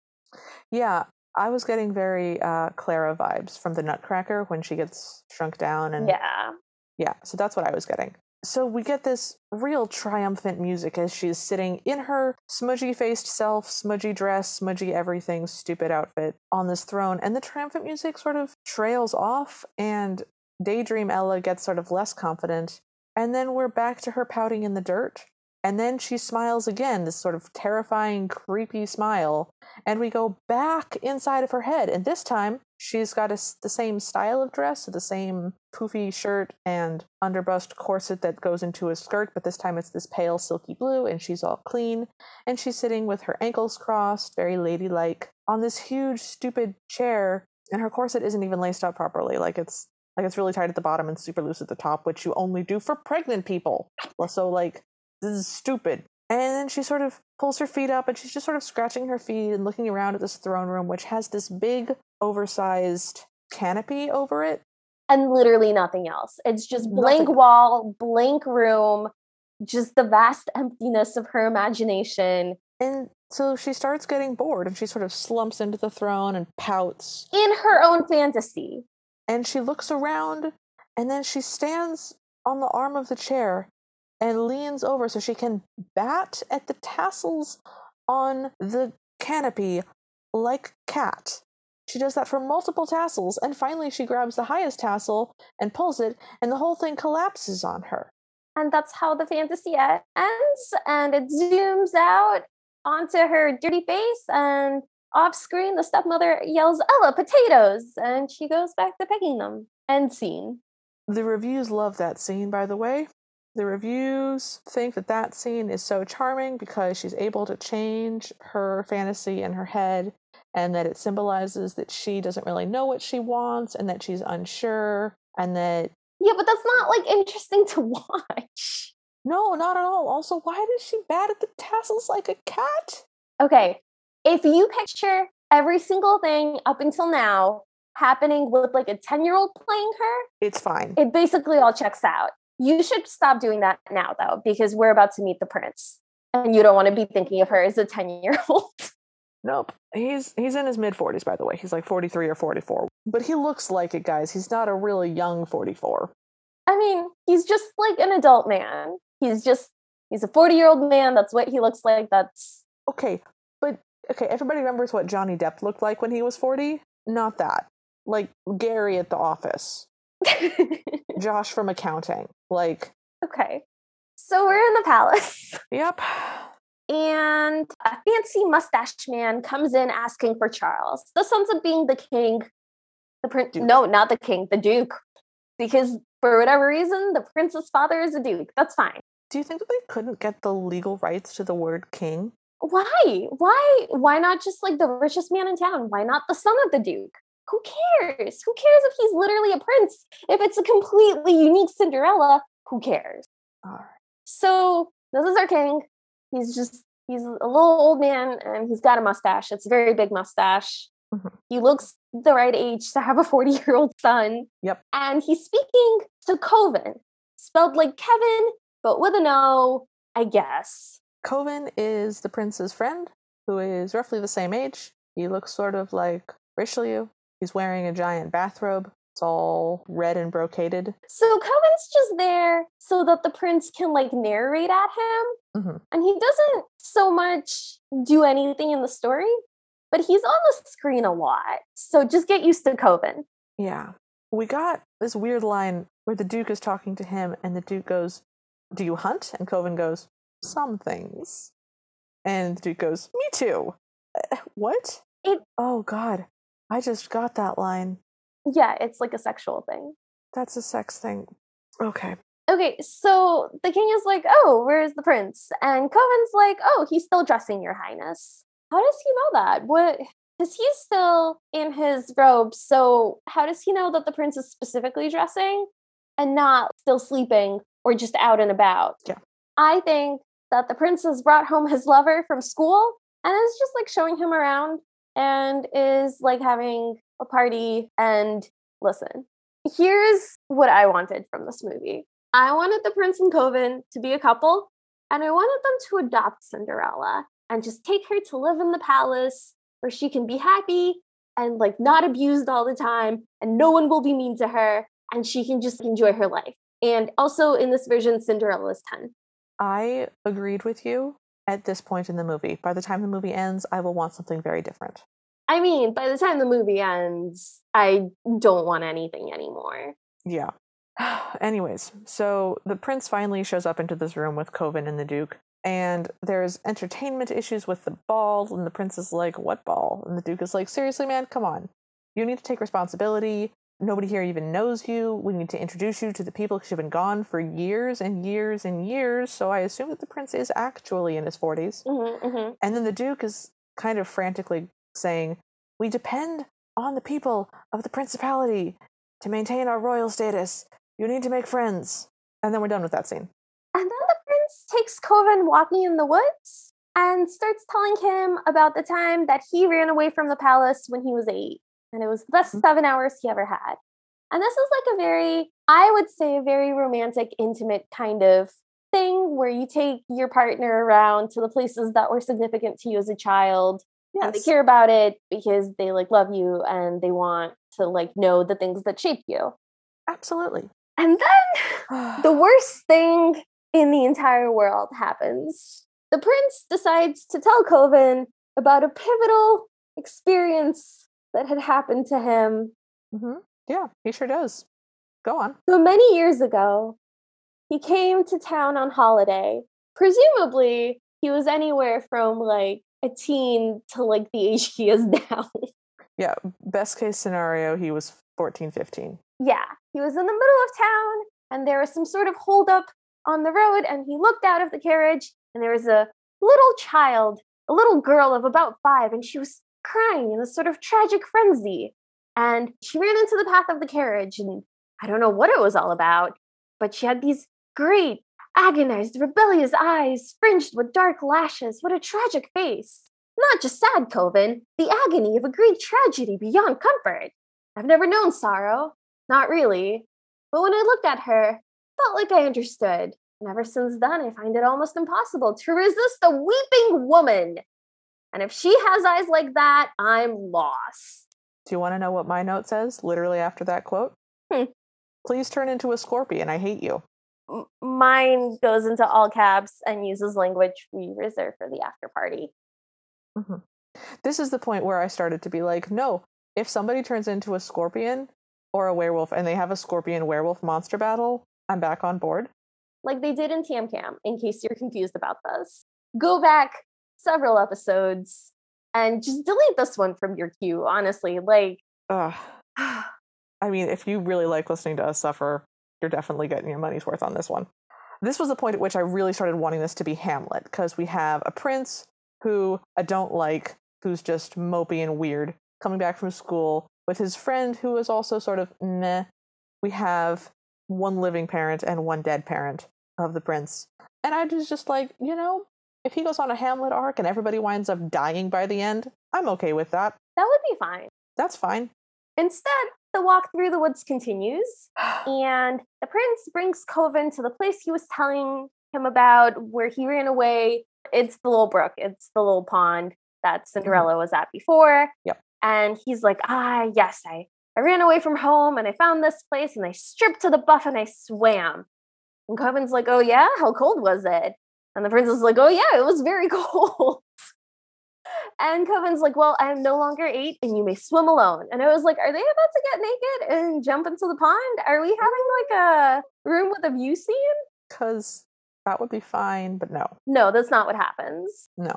Yeah, I was getting very uh, Clara vibes from the Nutcracker when she gets shrunk down, and Yeah. Yeah, so that's what I was getting. So we get this real triumphant music as she's sitting in her smudgy faced self, smudgy dress, smudgy everything, stupid outfit on this throne. And the triumphant music sort of trails off, and Daydream Ella gets sort of less confident. And then we're back to her pouting in the dirt. And then she smiles again, this sort of terrifying, creepy smile. And we go back inside of her head. And this time, she's got a, the same style of dress, the same poofy shirt and underbust corset that goes into a skirt. But this time, it's this pale, silky blue. And she's all clean. And she's sitting with her ankles crossed, very ladylike, on this huge, stupid chair. And her corset isn't even laced up properly. Like it's like it's really tight at the bottom and super loose at the top, which you only do for pregnant people. So like this is stupid. And then she sort of pulls her feet up and she's just sort of scratching her feet and looking around at this throne room, which has this big, oversized canopy over it. And literally nothing else. It's just blank nothing. wall, blank room, just the vast emptiness of her imagination. And so she starts getting bored and she sort of slumps into the throne and pouts. In her own fantasy. And she looks around and then she stands on the arm of the chair and leans over so she can bat at the tassels on the canopy like cat. She does that for multiple tassels, and finally she grabs the highest tassel and pulls it, and the whole thing collapses on her. And that's how the fantasy ends, and it zooms out onto her dirty face, and off screen, the stepmother yells, Ella, potatoes! And she goes back to picking them. End scene. The reviews love that scene, by the way. The reviews think that that scene is so charming because she's able to change her fantasy in her head and that it symbolizes that she doesn't really know what she wants and that she's unsure and that yeah but that's not like interesting to watch. No not at all. Also why does she bat at the tassels like a cat? Okay if you picture every single thing up until now happening with like a 10 year old playing her it's fine. it basically all checks out you should stop doing that now, though, because we're about to meet the prince, and you don't want to be thinking of her as a ten-year-old. Nope. He's he's in his mid 40s by the way. He's like 43 or 44. But he looks like it, guys. He's not a really young 44. I mean, he's just like an adult man. He's just he's a 40-year-old man. That's what he looks like. That's Okay. But okay, everybody remembers what Johnny Depp looked like when he was 40? Not that. Like Gary at the office. Josh from accounting. Like, okay. So we're in the palace. Yep. And a fancy mustache man comes in asking for Charles. This ends up being the king. The prince. No, not the king, the duke. Because for whatever reason, the prince's father is a duke. That's fine. Do you think that they couldn't get the legal rights to the word king? Why? Why? Why not just like the richest man in town? Why not the son of the duke? Who cares? Who cares if he's literally a prince? If it's a completely unique Cinderella, who cares? All right. So this is our king. He's just he's a little old man and he's got a mustache. It's a very big mustache. Mm-hmm. He looks the right age to have a 40 year old son. Yep. And he's speaking to Kovin, spelled like Kevin, but with an O, I guess. Kovin is the prince's friend who is roughly the same age. He looks sort of like Richelieu, He's wearing a giant bathrobe. It's all red and brocaded. So Kovin's just there so that the prince can like narrate at him. Mm-hmm. And he doesn't so much do anything in the story, but he's on the screen a lot. So just get used to Kovin. Yeah. We got this weird line where the Duke is talking to him, and the Duke goes, Do you hunt? And Kovin goes, Some things. And the Duke goes, Me too. Uh, what? It, oh, God. I just got that line. Yeah, it's like a sexual thing. That's a sex thing. Okay. Okay, so the king is like, "Oh, where's the prince?" And Kovin's like, "Oh, he's still dressing, your highness." How does he know that? What? Because he's still in his robe. So how does he know that the prince is specifically dressing and not still sleeping or just out and about? Yeah. I think that the prince has brought home his lover from school and is just like showing him around and is like having a party. And listen, here's what I wanted from this movie I wanted the Prince and Kovin to be a couple, and I wanted them to adopt Cinderella and just take her to live in the palace where she can be happy and like not abused all the time, and no one will be mean to her, and she can just enjoy her life. And also in this version, Cinderella is 10. I agreed with you at this point in the movie. By the time the movie ends, I will want something very different. I mean, by the time the movie ends, I don't want anything anymore. Yeah. Anyways, so the prince finally shows up into this room with Kovin and the Duke, And there's entertainment issues with the ball, and the prince is like, What ball? And the duke is like, Seriously, man, come on. You need to take responsibility. Nobody here even knows you. We need to introduce you to the people because you've been gone for years and years and years. So I assume that the prince is actually in his 40s. Mm-hmm, mm-hmm. And then the duke is kind of frantically saying, We depend on the people of the principality to maintain our royal status. You need to make friends. And then we're done with that scene. And then the prince takes Kovin walking in the woods and starts telling him about the time that he ran away from the palace when he was eight. And it was the best Mhm. seven hours he ever had. And this is like a very, I would say, a very romantic, intimate kind of thing where you take your partner around to the places that were significant to you as a child and they Yes. care about it because they like love you and they want to like know the things that shape you. Absolutely. And then the worst thing in the entire world happens. The prince decides to tell Kovin about a pivotal experience that had happened to him hmm Yeah, he sure does. Go on. so many years ago. He came to town on holiday. Presumably, he was anywhere from like a teen to like the age he is now. Yeah, best case scenario, he was 14, 15. yeah, he was in the middle of town and there was some sort of holdup on the road and he looked out of the carriage and there was a little child, a little girl of about five, and she was crying in a sort of tragic frenzy. And she ran into the path of the carriage and I don't know what it was all about, but she had these great, agonized, rebellious eyes fringed with dark lashes. What a tragic face. Not just sad, Kovin, the agony of a great tragedy beyond comfort. I've never known sorrow, not really. But when I looked at her, felt like I understood. And ever since then, I find it almost impossible to resist a weeping woman. And if she has eyes like that, I'm lost. Do you want to know what my note says literally after that quote? Hmm. Please turn into a scorpion. I hate you. M- Mine goes into all caps and uses language we reserve for the after party. This is the point where I started to be like, no, if somebody turns into a scorpion or a werewolf and they have a scorpion werewolf monster battle, I'm back on board. like they did in Tam Cam, in case you're confused about this. Go back several episodes and just delete this one from your queue, honestly. Like, Ugh. I mean, if you really like listening to us suffer, you're definitely getting your money's worth on this one. This was the point at which I really started wanting this to be Hamlet, because we have a prince who I don't like, who's just mopey and weird, coming back from school with his friend who is also sort of meh. We have one living parent and one dead parent of the prince. And I was just like, you know, if he goes on a Hamlet arc and everybody winds up dying by the end, I'm okay with that. that would be fine. That's fine. Instead, the walk through the woods continues, and the prince brings Kovin to the place he was telling him about where he ran away. It's the little brook, it's the little pond that Cinderella was at before. Yep. And he's like, ah, yes, I, I ran away from home and I found this place and I stripped to the buff and I swam. And Kovin's like, oh, yeah, how cold was it? And the princess is like, oh, yeah, it was very cold. And Kovin's like, Well, I am no longer eight and you may swim alone. And I was like, Are they about to get naked and jump into the pond? Are we having like a room with a view scene? Because that would be fine, but no. No, that's not what happens. No.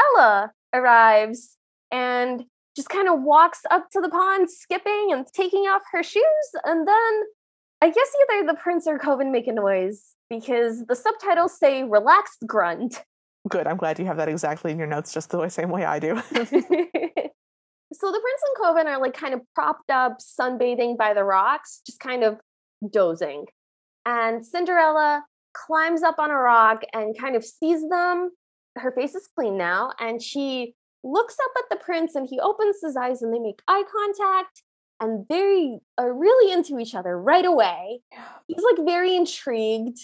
Ella arrives and just kind of walks up to the pond, skipping and taking off her shoes. And then I guess either the prince or Kovin make a noise because the subtitles say relaxed grunt. Good. I'm glad you have that exactly in your notes, just the way- same way I do. so the prince and Kovin are like kind of propped up, sunbathing by the rocks, just kind of dozing. And Cinderella climbs up on a rock and kind of sees them. Her face is clean now, and she looks up at the prince and he opens his eyes and they make eye contact and they are really into each other right away. He's like very intrigued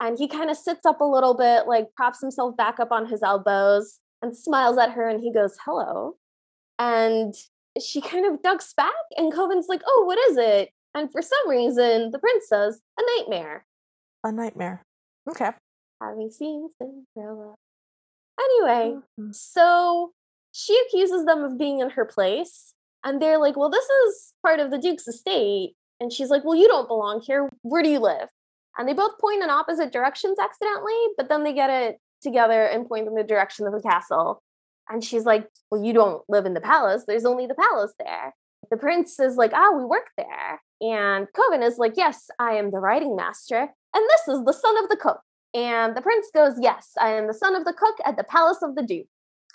and he kind of sits up a little bit, like props himself back up on his elbows and smiles at her and he goes, Hello. And she kind of ducks back and Kovin's like, Oh, what is it? And for some reason, the prince says, A nightmare. a nightmare. Okay. Having seen Cinderella. Anyway, Mhm. so she accuses them of being in her place. And they're like, Well, this is part of the Duke's estate. And she's like, Well, you don't belong here. Where do you live? And they both point in opposite directions accidentally, but then they get it together and point in the direction of the castle. And she's like, Well, you don't live in the palace. There's only the palace there. The prince is like, Ah, we work there. And Kovin is like, Yes, I am the writing master. And this is the son of the cook. And the prince goes, Yes, I am the son of the cook at the palace of the duke.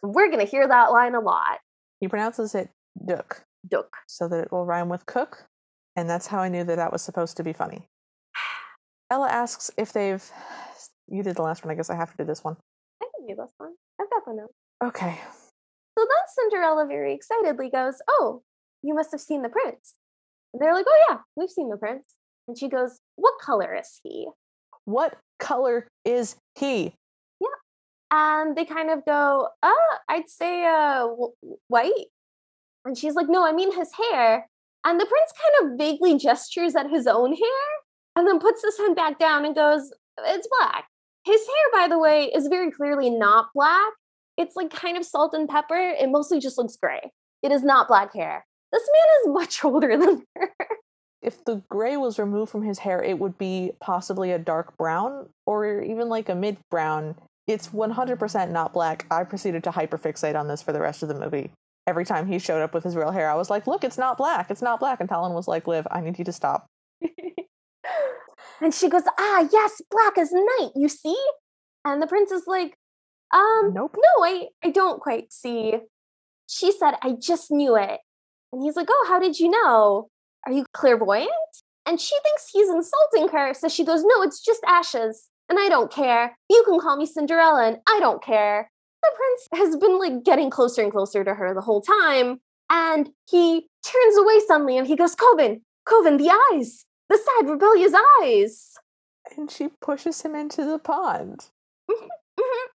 We're going to hear that line a lot. He pronounces it Duke. Duke. So that it will rhyme with cook. And that's how I knew that that was supposed to be funny. Ella asks if they've. You did the last one. I guess I have to do this one. I can do this one. I've got the note. Okay. So then Cinderella very excitedly goes, Oh, you must have seen the prince. And they're like, Oh, yeah, we've seen the prince. And she goes, What color is he? What color is he? Yeah. And they kind of go, Uh, I'd say uh, white. And she's like, No, I mean his hair. And the prince kind of vaguely gestures at his own hair and then puts his hand back down and goes, It's black. His hair, by the way, is very clearly not black. It's like kind of salt and pepper. It mostly just looks gray. It is not black hair. This man is much older than her. If the gray was removed from his hair, it would be possibly a dark brown or even like a mid brown. It's 100% not black. I proceeded to hyperfixate on this for the rest of the movie. Every time he showed up with his real hair, I was like, look, it's not black. It's not black. And Talon was like, Liv, I need you to stop. And she goes, Ah, yes, black as night, you see? And the prince is like, Um, Nope. no, I, I don't quite see. She said, I just knew it. And he's like, Oh, how did you know? Are you clairvoyant? And she thinks he's insulting her. So she goes, No, it's just ashes. And I don't care. You can call me Cinderella, and I don't care. The prince has been like getting closer and closer to her the whole time. And he turns away suddenly and he goes, Kovin, Kovin, the eyes, the sad, rebellious eyes. And she pushes him into the pond. hmm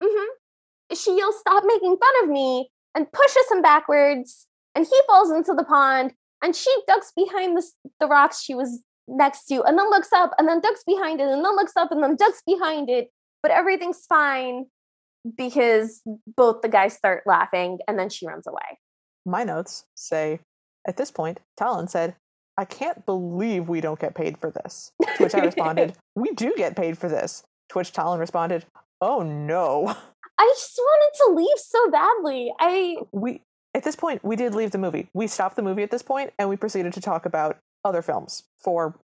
hmm She yells, Stop making fun of me, and pushes him backwards. And he falls into the pond. And she ducks behind the, the rocks she was next to, and then looks up, and then ducks behind it, and then looks up, and then ducks behind it. But everything's fine because both the guys start laughing, and then she runs away. My notes say, at this point, Talon said, I can't believe we don't get paid for this. To which I responded, We do get paid for this. To which Talon responded, Oh no. I just wanted to leave so badly. I We at this point we did leave the movie. We stopped the movie at this point and we proceeded to talk about other films for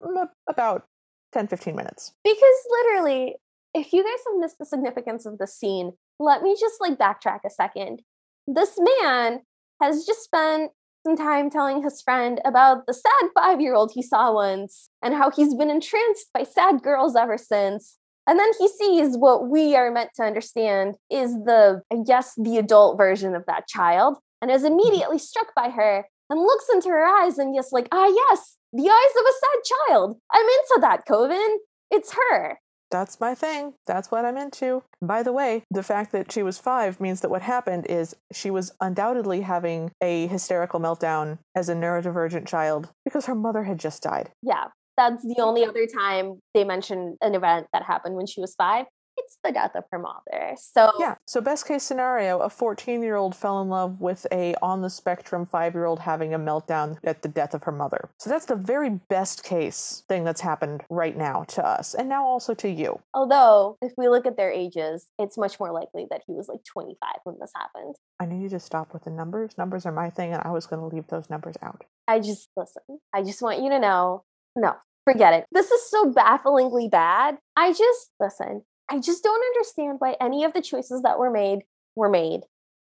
about 10 15 minutes. because literally, if you guys have missed the significance of the scene, let me just like backtrack a second. This man has just spent some time telling his friend about the sad five year old he saw once and how he's been entranced by sad girls ever since. And then he sees what we are meant to understand is the, I guess, the adult version of that child and is immediately struck by her and looks into her eyes and just like, ah, yes, the eyes of a sad child. I'm into that, Kovin. It's her. That's my thing. That's what I'm into. By the way, the fact that she was five means that what happened is she was undoubtedly having a hysterical meltdown as a neurodivergent child because her mother had just died. Yeah, that's the only other time they mentioned an event that happened when she was five. It's the death of her mother. So Yeah. So best case scenario, a 14 year old fell in love with a on the spectrum five year old having a meltdown at the death of her mother. So that's the very best case thing that's happened right now to us, and now also to you. although if we look at their ages, it's much more likely that he was like 25 when this happened. I need you to stop with the numbers. Numbers are my thing, and I was going to leave those numbers out. I just listen. I just want you to know. No, forget it. This is so bafflingly bad. I just listen. I just don't understand why any of the choices that were made were made.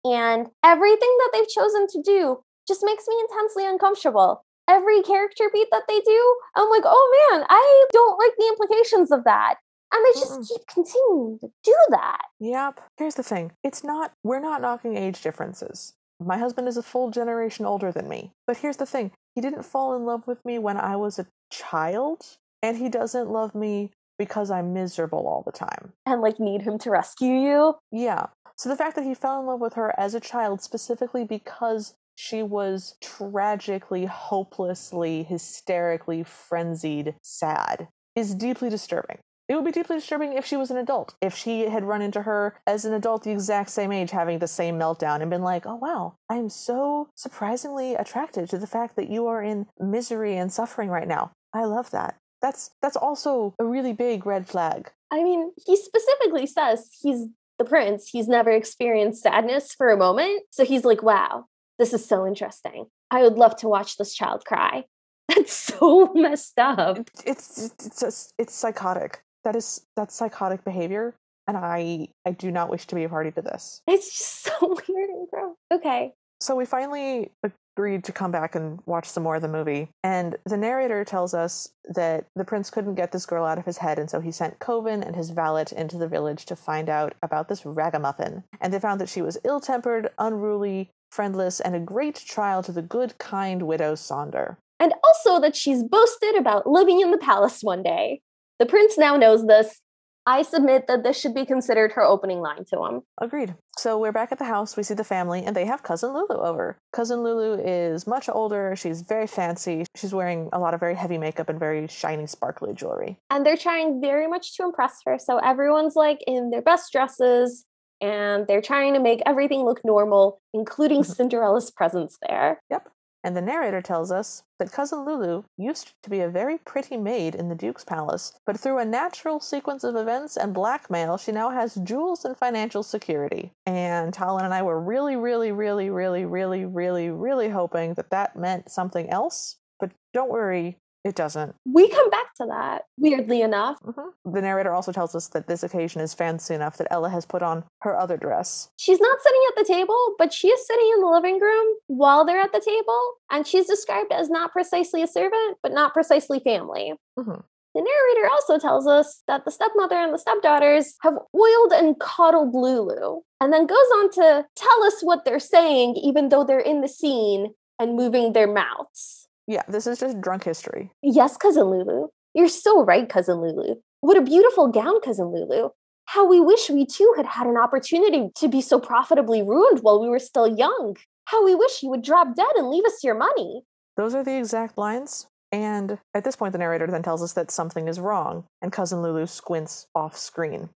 And everything that they've chosen to do just makes me intensely uncomfortable. Every character beat that they do, I'm like, oh man, I don't like the implications of that. And they just Mm-mm. keep continuing to do that. Yep. Here's the thing it's not, we're not knocking age differences. My husband is a full generation older than me. But here's the thing he didn't fall in love with me when I was a child, and he doesn't love me because I'm miserable all the time. And like need him to rescue you. Yeah. So the fact that he fell in love with her as a child specifically because she was tragically, hopelessly, hysterically frenzied sad is deeply disturbing. It would be deeply disturbing if she was an adult. If she had run into her as an adult, the exact same age, having the same meltdown, and been like, oh wow, I am so surprisingly attracted to the fact that you are in misery and suffering right now. I love that. That's that's also a really big red flag. I mean, he specifically says he's the prince, he's never experienced sadness for a moment. So he's like, wow, this is so interesting. I would love to watch this child cry. That's so messed up. It's it's just, it's psychotic. That is that's psychotic behavior, and I I do not wish to be a party to this. It's just so weird and gross. Okay. So we finally agreed to come back and watch some more of the movie. And the narrator tells us that the prince couldn't get this girl out of his head, and so he sent Kovin and his valet into the village to find out about this ragamuffin. And they found that she was ill tempered, unruly, friendless, and a great trial to the good, kind widow Sonder. And also that she's boasted about living in the palace one day. The prince now knows this, I submit that this should be considered her opening line to him. Agreed. So we're back at the house. We see the family, and they have cousin Lulu over. Cousin Lulu is much older. She's very fancy. She's wearing a lot of very heavy makeup and very shiny, sparkly jewelry. And they're trying very much to impress her. So everyone's like in their best dresses, and they're trying to make everything look normal, including Cinderella's presence there. Yep. And the narrator tells us that Cousin Lulu used to be a very pretty maid in the Duke's palace, but through a natural sequence of events and blackmail, she now has jewels and financial security. And Talon and I were really, really, really, really, really, really, really hoping that that meant something else. But don't worry, it doesn't. We come back to that, weirdly enough. Mm-hmm. The narrator also tells us that this occasion is fancy enough that Ella has put on her other dress. She's not sitting at the table, but she is sitting in the living room while they're at the table, and she's described as not precisely a servant, but not precisely family. Mm-hmm. The narrator also tells us that the stepmother and the stepdaughters have oiled and coddled Lulu, and then goes on to tell us what they're saying, even though they're in the scene and moving their mouths. Yeah, this is just drunk history. Yes, Cousin Lulu. You're so right, Cousin Lulu. What a beautiful gown, Cousin Lulu. How we wish we too had had an opportunity to be so profitably ruined while we were still young. How we wish you would drop dead and leave us your money. Those are the exact lines. And at this point, the narrator then tells us that something is wrong, and Cousin Lulu squints off screen.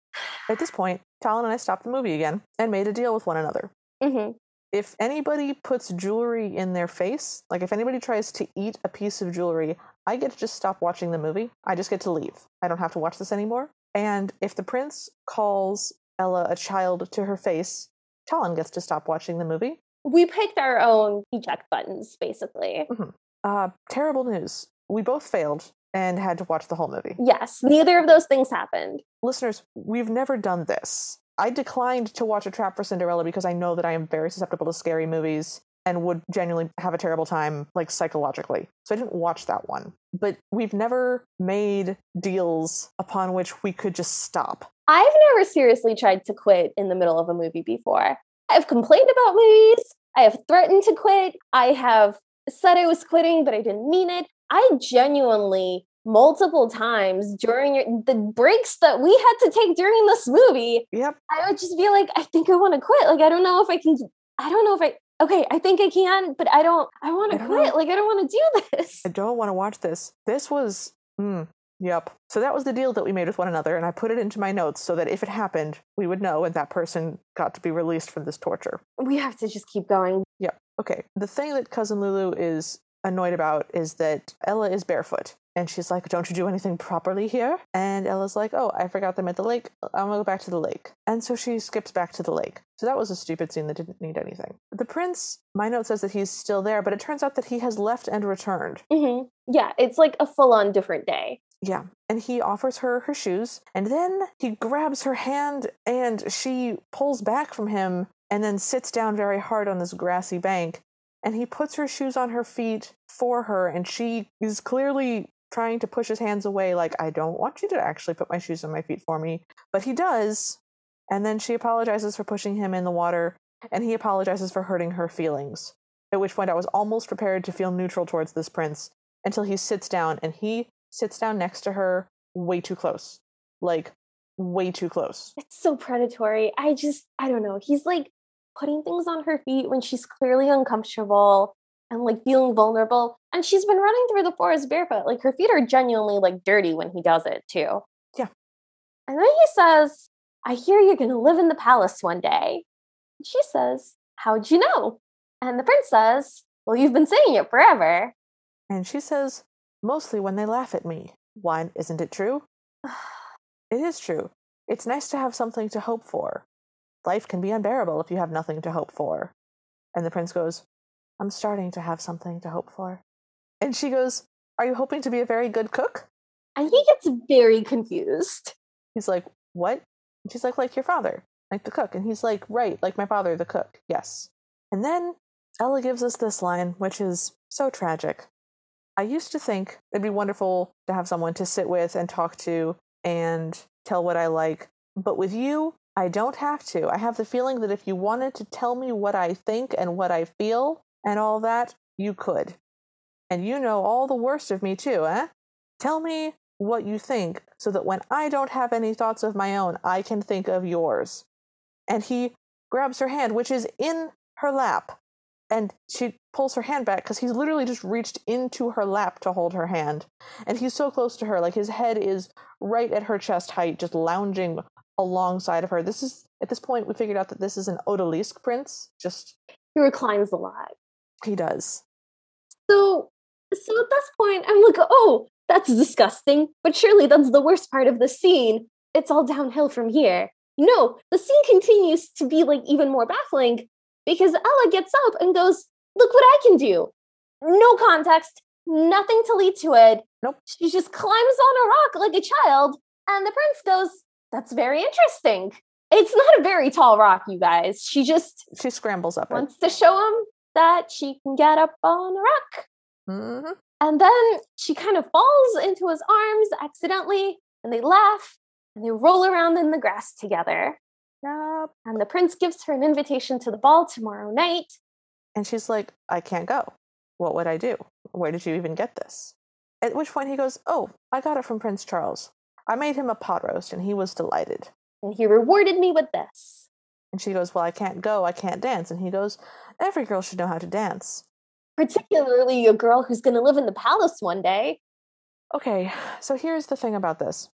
At this point, Talon and I stopped the movie again and made a deal with one another. Mm-hmm if anybody puts jewelry in their face, like if anybody tries to eat a piece of jewelry, I get to just stop watching the movie. I just get to leave. I don't have to watch this anymore. And if the prince calls Ella a child to her face, Talon gets to stop watching the movie. We picked our own eject buttons, basically. Mm-hmm. Uh, terrible news. We both failed and had to watch the whole movie. Yes, neither of those things happened. Listeners, we've never done this. I declined to watch A Trap for Cinderella because I know that I am very susceptible to scary movies and would genuinely have a terrible time, like psychologically. So I didn't watch that one. But we've never made deals upon which we could just stop. I've never seriously tried to quit in the middle of a movie before. I've complained about movies. I have threatened to quit. I have said I was quitting, but I didn't mean it. I genuinely multiple times during your, the breaks that we had to take during this movie. Yep. I would just be like, I think I want to quit. Like, I don't know if I can, I don't know if I, okay, I think I can, but I don't, I want to quit. Know. Like, I don't want to do this. I don't want to watch this. This was, mm, yep. So that was the deal that we made with one another. And I put it into my notes so that if it happened, we would know and that person got to be released from this torture. We have to just keep going. Yep. Okay. The thing that Cousin Lulu is annoyed about is that Ella is barefoot. And she's like, Don't you do anything properly here? And Ella's like, Oh, I forgot them at the lake. I'm gonna go back to the lake. And so she skips back to the lake. So that was a stupid scene that didn't need anything. The prince, my note says that he's still there, but it turns out that he has left and returned. Mm-hmm. Yeah, it's like a full on different day. Yeah. And he offers her her shoes, and then he grabs her hand and she pulls back from him and then sits down very hard on this grassy bank and he puts her shoes on her feet for her and she is clearly trying to push his hands away, like, I don't want you to actually put my shoes on my feet for me. But he does. And then she apologizes for pushing him in the water, and he apologizes for hurting her feelings. At which point I was almost prepared to feel neutral towards this prince until he sits down, and he sits down next to her way too close. Like, way too close. It's so predatory. I just, I don't know. He's like putting things on her feet when she's clearly uncomfortable and like feeling vulnerable. And she's been running through the forest barefoot. Like her feet are genuinely like dirty when he does it too. Yeah. And then he says, I hear you're going to live in the palace one day. And she says, How'd you know? And the prince says, Well, you've been saying it forever. And she says, Mostly when they laugh at me. Why isn't it true? it is true. It's nice to have something to hope for. Life can be unbearable if you have nothing to hope for. And the prince goes, I'm starting to have something to hope for. And she goes, Are you hoping to be a very good cook? And he gets very confused. He's like, What? And she's like, Like your father, like the cook. And he's like, Right, like my father, the cook. Yes. And then Ella gives us this line, which is so tragic. I used to think it'd be wonderful to have someone to sit with and talk to and tell what I like. But with you, I don't have to. I have the feeling that if you wanted to tell me what I think and what I feel and all that, you could. And you know all the worst of me too, eh? Tell me what you think so that when I don't have any thoughts of my own, I can think of yours. And he grabs her hand, which is in her lap, and she pulls her hand back because he's literally just reached into her lap to hold her hand. And he's so close to her, like his head is right at her chest height, just lounging alongside of her. This is, at this point, we figured out that this is an Odalisque prince. Just. He reclines a lot. He does. So, so at this point, I'm like, oh, that's disgusting. But surely that's the worst part of the scene. It's all downhill from here. No, the scene continues to be like even more baffling because Ella gets up and goes, Look what I can do. No context, nothing to lead to it. Nope. She just climbs on a rock like a child. And the prince goes, That's very interesting. It's not a very tall rock, you guys. She just she scrambles up wants it. to show him that she can get up on a rock. Mm-hmm. And then she kind of falls into his arms accidentally, and they laugh and they roll around in the grass together. Yep. And the prince gives her an invitation to the ball tomorrow night. And she's like, I can't go. What would I do? Where did you even get this? At which point he goes, Oh, I got it from Prince Charles. I made him a pot roast and he was delighted. And he rewarded me with this. And she goes, Well, I can't go. I can't dance. And he goes, Every girl should know how to dance. Particularly a girl who's going to live in the palace one day. Okay, so here's the thing about this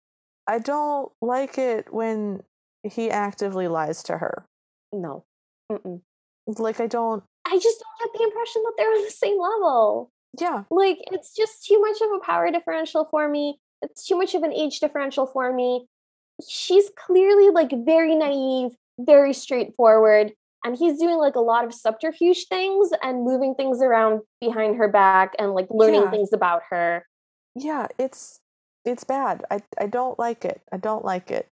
I don't like it when he actively lies to her. No. Mm-mm. Like, I don't. I just don't get the impression that they're on the same level. Yeah. Like, it's just too much of a power differential for me. It's too much of an age differential for me. She's clearly like very naive, very straightforward. And he's doing like a lot of subterfuge things and moving things around behind her back and like learning yeah. things about her. Yeah, it's it's bad. I I don't like it. I don't like it.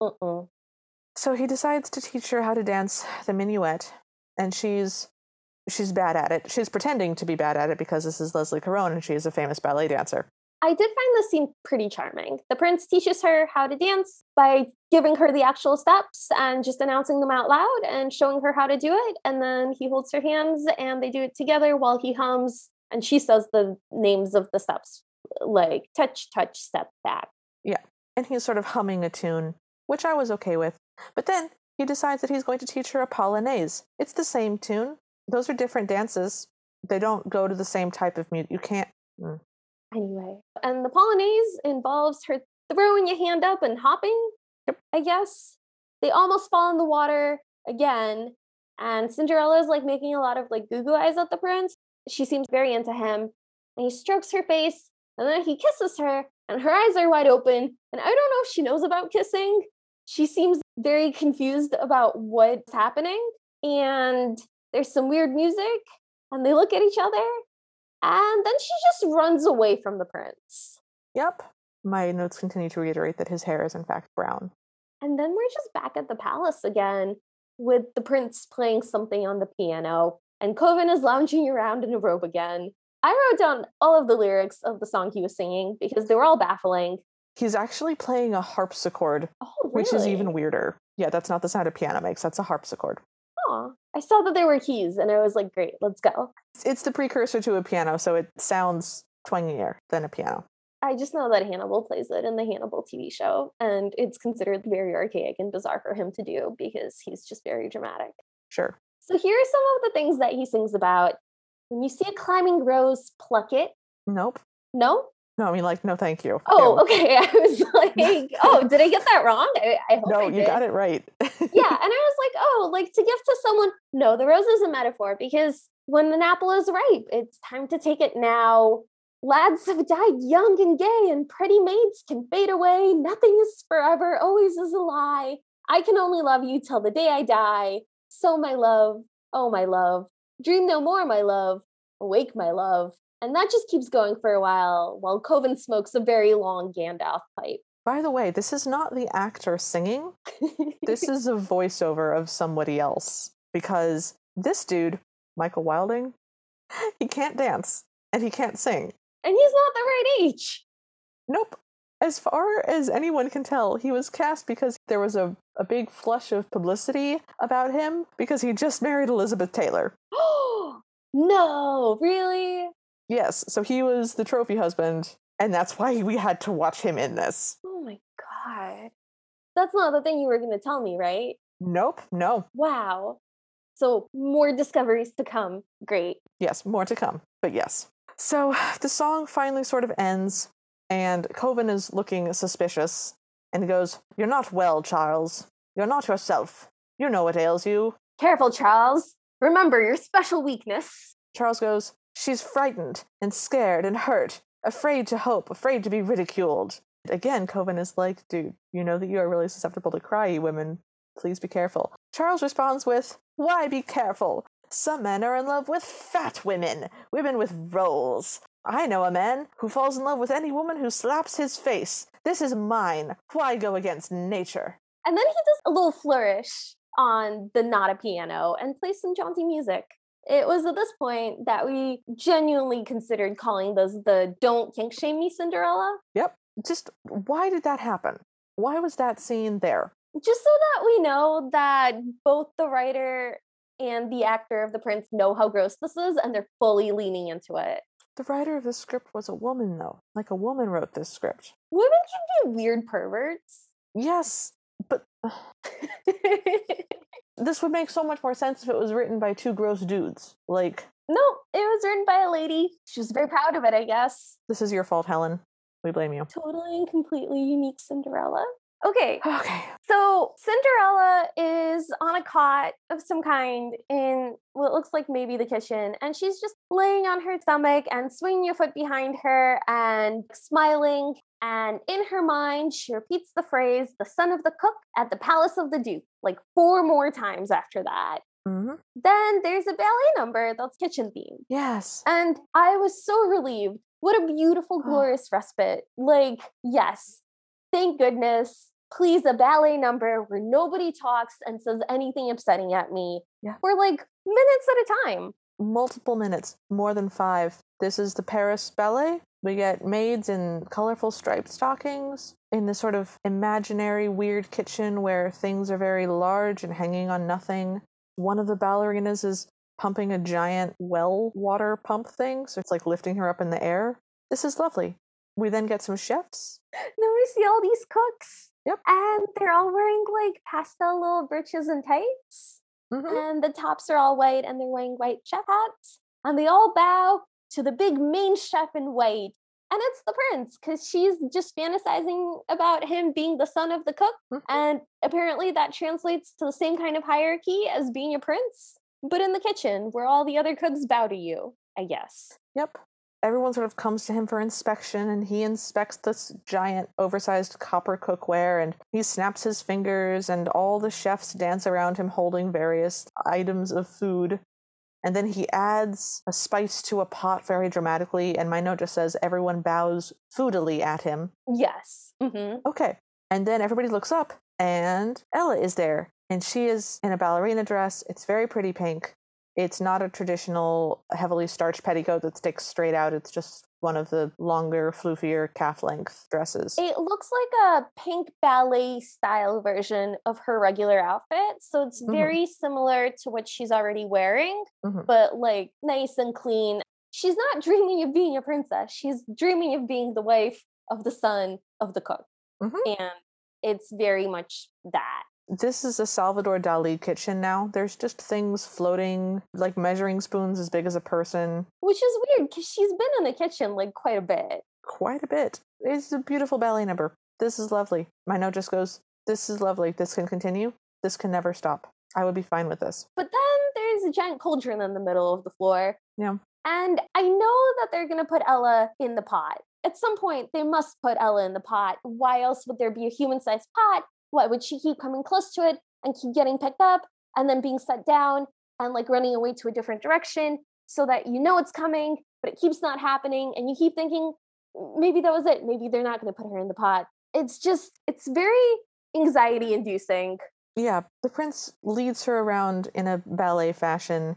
So he decides to teach her how to dance the minuet, and she's she's bad at it. She's pretending to be bad at it because this is Leslie Caron and she is a famous ballet dancer. I did find this scene pretty charming. The prince teaches her how to dance by giving her the actual steps and just announcing them out loud and showing her how to do it. And then he holds her hands and they do it together while he hums and she says the names of the steps like touch, touch, step back. Yeah. And he's sort of humming a tune, which I was okay with. But then he decides that he's going to teach her a polonaise. It's the same tune. Those are different dances. They don't go to the same type of music. You can't. Mm. Anyway, and the polonaise involves her throwing your hand up and hopping. Yep. I guess they almost fall in the water again, and Cinderella is like making a lot of like goo goo eyes at the prince. She seems very into him, and he strokes her face, and then he kisses her, and her eyes are wide open. And I don't know if she knows about kissing. She seems very confused about what's happening. And there's some weird music, and they look at each other, and then she just runs away from the prince. Yep. My notes continue to reiterate that his hair is in fact brown. And then we're just back at the palace again with the prince playing something on the piano, and Kovin is lounging around in a robe again. I wrote down all of the lyrics of the song he was singing because they were all baffling. He's actually playing a harpsichord, oh, really? which is even weirder. Yeah, that's not the sound a piano makes, that's a harpsichord. Oh, I saw that there were keys and I was like, great, let's go. It's the precursor to a piano, so it sounds twangier than a piano. I just know that Hannibal plays it in the Hannibal TV show, and it's considered very archaic and bizarre for him to do because he's just very dramatic. Sure. So here are some of the things that he sings about. When you see a climbing rose, pluck it. Nope. No? No, I mean, like, no, thank you. Oh, Ew. okay. I was like, oh, did I get that wrong? I, I no, I you got it right. yeah, and I was like, oh, like to give to someone. No, the rose is a metaphor because when an apple is ripe, it's time to take it now. Lads have died young and gay, and pretty maids can fade away. Nothing is forever, always is a lie. I can only love you till the day I die. So, my love, oh, my love, dream no more, my love, awake, my love. And that just keeps going for a while while Kovin smokes a very long Gandalf pipe. By the way, this is not the actor singing. this is a voiceover of somebody else because this dude, Michael Wilding, he can't dance and he can't sing. And he's not the right age. Nope. As far as anyone can tell, he was cast because there was a, a big flush of publicity about him because he just married Elizabeth Taylor. no, really? Yes, so he was the trophy husband, and that's why we had to watch him in this. Oh my god. That's not the thing you were going to tell me, right? Nope, no. Wow. So, more discoveries to come. Great. Yes, more to come, but yes. So, the song finally sort of ends, and Kovin is looking suspicious, and he goes, You're not well, Charles. You're not yourself. You know what ails you. Careful, Charles. Remember your special weakness. Charles goes, She's frightened and scared and hurt, afraid to hope, afraid to be ridiculed. Again, Kovin is like, dude, you know that you are really susceptible to cry, you women. Please be careful. Charles responds with, Why be careful? Some men are in love with fat women, women with rolls. I know a man who falls in love with any woman who slaps his face. This is mine. Why go against nature? And then he does a little flourish on the not a piano and plays some jaunty music it was at this point that we genuinely considered calling this the don't kink shame me Cinderella. Yep. Just why did that happen? Why was that scene there? Just so that we know that both the writer and the actor of the prince know how gross this is and they're fully leaning into it. The writer of the script was a woman, though. Like a woman wrote this script. Women can be weird perverts. Yes, but this would make so much more sense if it was written by two gross dudes. Like, no, it was written by a lady. She was very proud of it, I guess. This is your fault, Helen. We blame you. Totally and completely unique Cinderella. Okay. Okay. So Cinderella is on a cot of some kind in what looks like maybe the kitchen, and she's just laying on her stomach and swinging your foot behind her and smiling. And in her mind, she repeats the phrase, the son of the cook at the palace of the duke, like four more times after that. Mm-hmm. Then there's a ballet number that's kitchen themed. Yes. And I was so relieved. What a beautiful, glorious respite. Like, yes, thank goodness. Please, a ballet number where nobody talks and says anything upsetting at me yeah. for like minutes at a time. Multiple minutes, more than five. This is the Paris Ballet. We get maids in colorful striped stockings in this sort of imaginary weird kitchen where things are very large and hanging on nothing. One of the ballerinas is pumping a giant well water pump thing, so it's like lifting her up in the air. This is lovely. We then get some chefs. Then we see all these cooks. Yep. And they're all wearing like pastel little breeches and tights. Mm-hmm. And the tops are all white and they're wearing white chef hats. And they all bow to the big main chef in white. And it's the prince because she's just fantasizing about him being the son of the cook. Mhm. And apparently that translates to the same kind of hierarchy as being a prince, but in the kitchen where all the other cooks bow to you, I guess. Yep. Everyone sort of comes to him for inspection, and he inspects this giant, oversized copper cookware, and he snaps his fingers, and all the chefs dance around him holding various items of food. And then he adds a spice to a pot very dramatically, and my note just says everyone bows foodily at him. Yes. hmm Okay. And then everybody looks up, and Ella is there. And she is in a ballerina dress. It's very pretty pink. It's not a traditional heavily starched petticoat that sticks straight out. It's just one of the longer, floofier calf length dresses. It looks like a pink ballet style version of her regular outfit. So it's Mhm. very similar to what she's already wearing, Mhm. but like nice and clean. She's not dreaming of being a princess. She's dreaming of being the wife of the son of the cook. Mhm. And it's very much that. This is a Salvador Dali kitchen now. There's just things floating, like measuring spoons as big as a person. Which is weird because she's been in the kitchen like quite a bit. Quite a bit. It's a beautiful ballet number. This is lovely. My note just goes, This is lovely. This can continue. This can never stop. I would be fine with this. But then there's a giant cauldron in the middle of the floor. Yeah. And I know that they're going to put Ella in the pot. At some point, they must put Ella in the pot. Why else would there be a human sized pot why would she keep coming close to it and keep getting picked up and then being set down and like running away to a different direction so that you know it's coming, but it keeps not happening. And you keep thinking, maybe that was it. Maybe they're not going to put her in the pot. It's just, it's very anxiety inducing. Yeah, the prince leads her around in a ballet fashion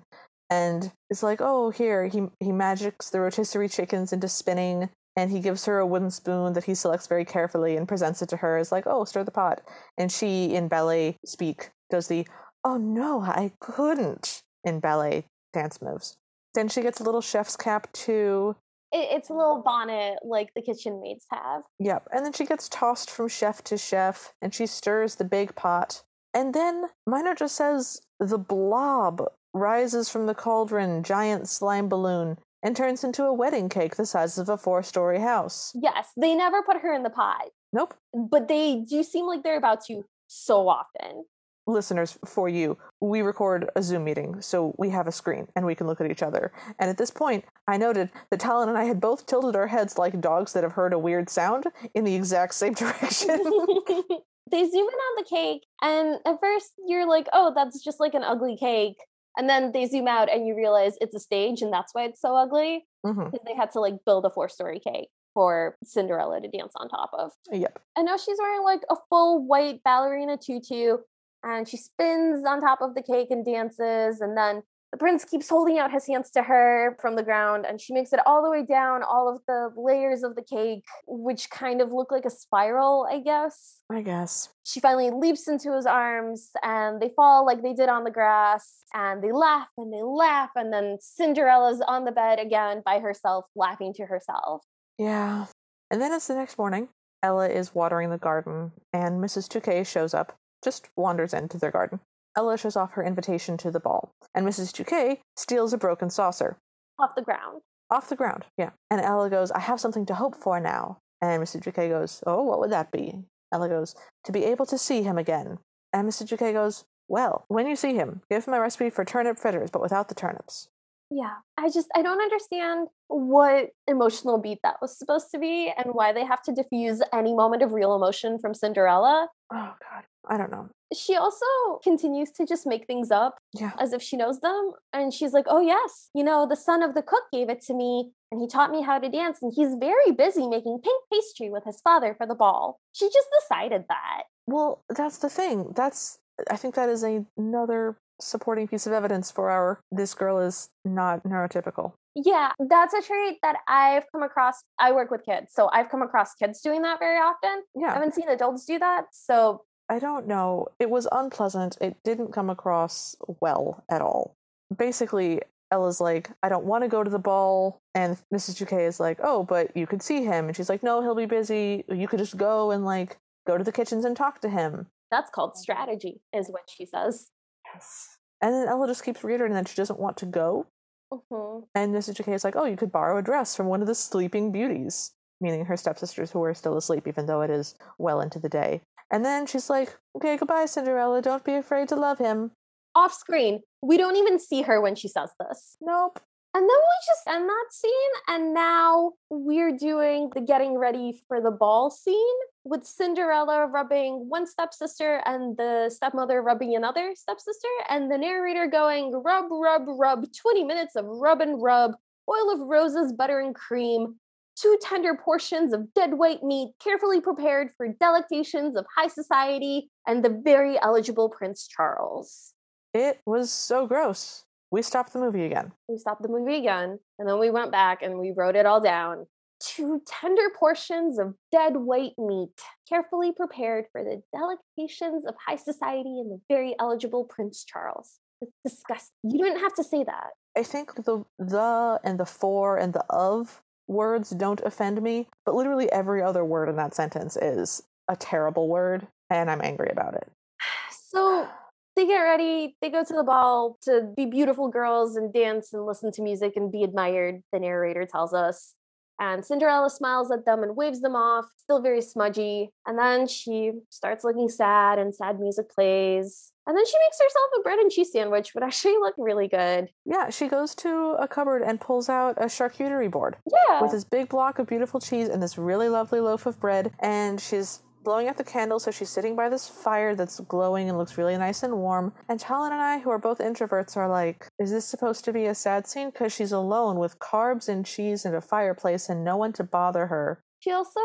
and is like, "Oh, here he he magics the rotisserie chickens into spinning." And he gives her a wooden spoon that he selects very carefully and presents it to her as like, "Oh, stir the pot." And she, in ballet speak, does the "Oh no, I couldn't" in ballet dance moves. Then she gets a little chef's cap too. It's a little bonnet like the kitchen maids have. Yep. And then she gets tossed from chef to chef and she stirs the big pot. And then Minor just says the blob rises from the cauldron, giant slime balloon, and turns into a wedding cake the size of a four story house. Yes, they never put her in the pot. Nope. But they do seem like they're about to so often listeners, for you, we record a Zoom meeting, so we have a screen and we can look at each other. And at this point, I noted that Talon and I had both tilted our heads like dogs that have heard a weird sound in the exact same direction. they zoom in on the cake, and at first you're like, oh, that's just like an ugly cake. And then they zoom out and you realize it's a stage and that's why it's so ugly. Mm-hmm. They had to like build a four story cake for Cinderella to dance on top of. Yep. And now she's wearing like a full white ballerina tutu and she spins on top of the cake and dances and then the prince keeps holding out his hands to her from the ground and she makes it all the way down all of the layers of the cake which kind of look like a spiral i guess. I guess. She finally leaps into his arms and they fall like they did on the grass and they laugh and they laugh and then cinderella's on the bed again by herself laughing to herself. Yeah. And then it's the next morning. Ella is watering the garden and mrs Toquet shows up just wanders into their garden. Ella shows off her invitation to the ball, and Mrs. Toquet steals a broken saucer. Off the ground. Off the ground, yeah. And Ella goes, I have something to hope for now. And Mrs. Toquet goes, Oh, what would that be? Ella goes, To be able to see him again. And Mrs. Toquet goes, Well, when you see him, give him a recipe for turnip fritters, but without the turnips. Yeah, I just I don't understand what emotional beat that was supposed to be and why they have to diffuse any moment of real emotion from Cinderella. Oh god. I don't know. She also continues to just make things up yeah. as if she knows them. And she's like, oh, yes, you know, the son of the cook gave it to me and he taught me how to dance. And he's very busy making pink pastry with his father for the ball. She just decided that. Well, that's the thing. That's, I think that is a, another supporting piece of evidence for our this girl is not neurotypical. Yeah, that's a trait that I've come across. I work with kids, so I've come across kids doing that very often. Yeah. I haven't seen adults do that. So I don't know. It was unpleasant. It didn't come across well at all. Basically, Ella's like, I don't want to go to the ball. And Mrs. Toquet is like, oh, but you could see him. And she's like, no, he'll be busy. You could just go and like go to the kitchens and talk to him. That's called strategy, is what she says. Yes. And then Ella just keeps reiterating that she doesn't want to go. Mm-hmm. And Mrs. Toquet is like, oh, you could borrow a dress from one of the sleeping beauties, meaning her stepsisters who are still asleep, even though it is well into the day. And then she's like, okay, goodbye, Cinderella. Don't be afraid to love him. Off screen. We don't even see her when she says this. Nope. And then we just end that scene. And now we're doing the getting ready for the ball scene with Cinderella rubbing one stepsister and the stepmother rubbing another stepsister. And the narrator going, rub, rub, rub, 20 minutes of rub and rub, oil of roses, butter and cream, two tender portions of dead white meat, carefully prepared for delectations of high society and the very eligible Prince Charles. It was so gross. We stopped the movie again. We stopped the movie again, and then we went back and we wrote it all down. Two tender portions of dead white meat, carefully prepared for the delectations of high society and the very eligible Prince Charles. It's disgusting. You didn't have to say that. I think the the and the for and the of words don't offend me, but literally every other word in that sentence is a terrible word, and I'm angry about it. So they get ready, they go to the ball to be beautiful girls and dance and listen to music and be admired, the narrator tells us. And Cinderella smiles at them and waves them off, still very smudgy. And then she starts looking sad, and sad music plays. And then she makes herself a bread and cheese sandwich, but actually look really good. Yeah, she goes to a cupboard and pulls out a charcuterie board. Yeah. With this big block of beautiful cheese and this really lovely loaf of bread. And she's blowing out the candles, so she's sitting by this fire that's glowing and looks really nice and warm. And Talon and I, who are both introverts, are like, is this supposed to be a sad scene? Because she's alone with carbs and cheese and a fireplace and no one to bother her. She also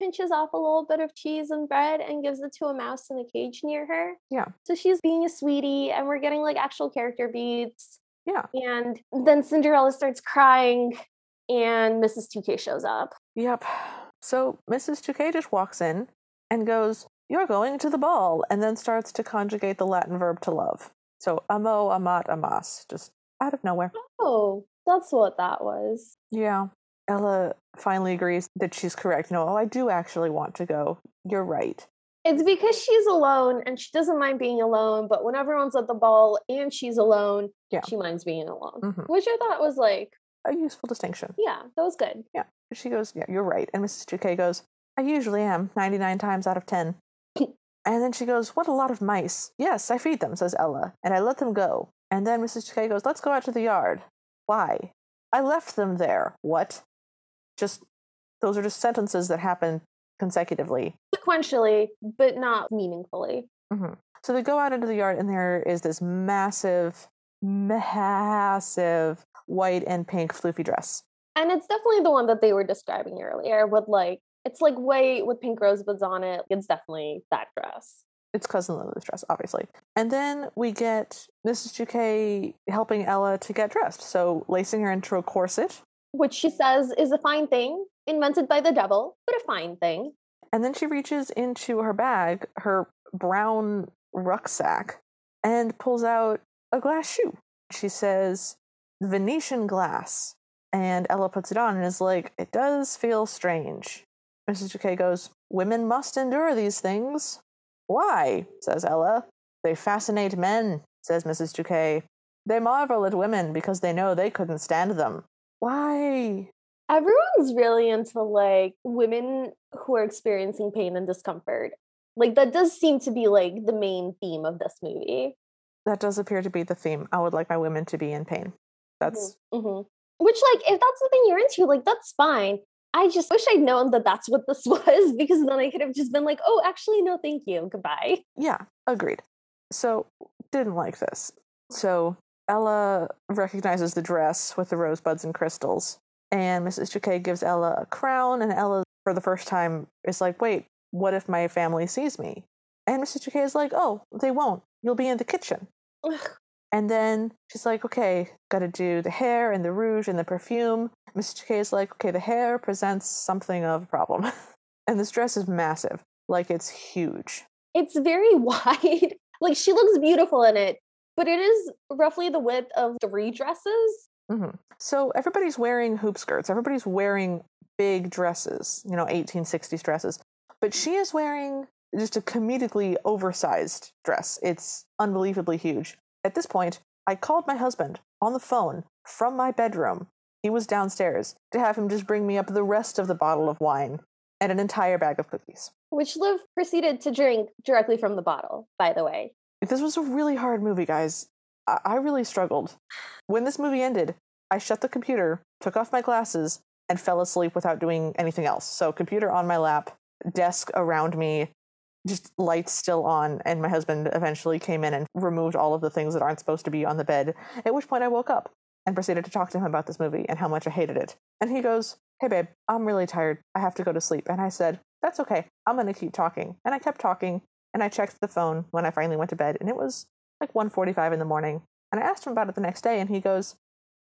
pinches off a little bit of cheese and bread and gives it to a mouse in a cage near her. Yeah. So she's being a sweetie, and we're getting like actual character beats. Yeah. And then Cinderella starts crying, and Mrs. Toquet shows up. Yep. So Mrs. Toquet just walks in and goes, You're going to the ball, and then starts to conjugate the Latin verb to love. So amo, amat, amas, just out of nowhere. Oh, that's what that was. Yeah. Ella finally agrees that she's correct. No, oh, I do actually want to go. You're right. It's because she's alone and she doesn't mind being alone, but when everyone's at the ball and she's alone, Yeah. she minds being alone. Mhm. Which I thought was like, A useful distinction. yeah, that was good. Yeah. She goes, Yeah, you're right. And Mrs. Toquet goes, I usually am 99 times out of 10. and then she goes, What a lot of mice. Yes, I feed them, says Ella, and I let them go. And then Mrs. Toquet goes, Let's go out to the yard. Why? I left them there. What? Just, those are just sentences that happen consecutively. Sequentially, but not meaningfully. Mm-hmm. So they go out into the yard, and there is this massive, massive white and pink floofy dress. And it's definitely the one that they were describing earlier with like, it's like white with pink rosebuds on it. It's definitely that dress. It's cousin Lily's dress, obviously. And then we get Mrs. Toquet helping Ella to get dressed. So lacing her into a corset. Which she says is a fine thing, invented by the devil, but a fine thing. And then she reaches into her bag, her brown rucksack, and pulls out a glass shoe. She says, Venetian glass. And Ella puts it on and is like, it does feel strange. Mrs. Toquet goes, Women must endure these things. Why? says Ella. They fascinate men, says Mrs. Toquet. They marvel at women because they know they couldn't stand them. Why? Everyone's really into like women who are experiencing pain and discomfort. Like that does seem to be like the main theme of this movie. That does appear to be the theme. I would like my women to be in pain. That's hmm Which, like, if that's the thing you're into, like, that's fine. I just wish I'd known that that's what this was because then I could have just been like, oh, actually, no, thank you. Goodbye. Yeah, agreed. So, didn't like this. So, Ella recognizes the dress with the rosebuds and crystals, and Mrs. Jacquet gives Ella a crown, and Ella, for the first time, is like, wait, what if my family sees me? And Mrs. Jacquet is like, oh, they won't. You'll be in the kitchen. Ugh. And then she's like, okay, gotta do the hair and the rouge and the perfume. Mr. K is like, okay, the hair presents something of a problem. and this dress is massive. Like, it's huge. It's very wide. like, she looks beautiful in it, but it is roughly the width of three dresses. hmm So everybody's wearing hoop skirts. Everybody's wearing big dresses, you know, 1860s dresses. But she is wearing just a comedically oversized dress. It's unbelievably huge. At this point, I called my husband on the phone from my bedroom. He was downstairs to have him just bring me up the rest of the bottle of wine and an entire bag of cookies. Which Liv proceeded to drink directly from the bottle, by the way. This was a really hard movie, guys. I, I really struggled. When this movie ended, I shut the computer, took off my glasses, and fell asleep without doing anything else. So, computer on my lap, desk around me, just lights still on. And my husband eventually came in and removed all of the things that aren't supposed to be on the bed. At which point, I woke up and proceeded to talk to him about this movie and how much I hated it. And he goes, Hey, babe, I'm really tired. I have to go to sleep. And I said, That's okay. I'm going to keep talking. And I kept talking. And I checked the phone when I finally went to bed, and it was like 1:45 in the morning. And I asked him about it the next day, and he goes,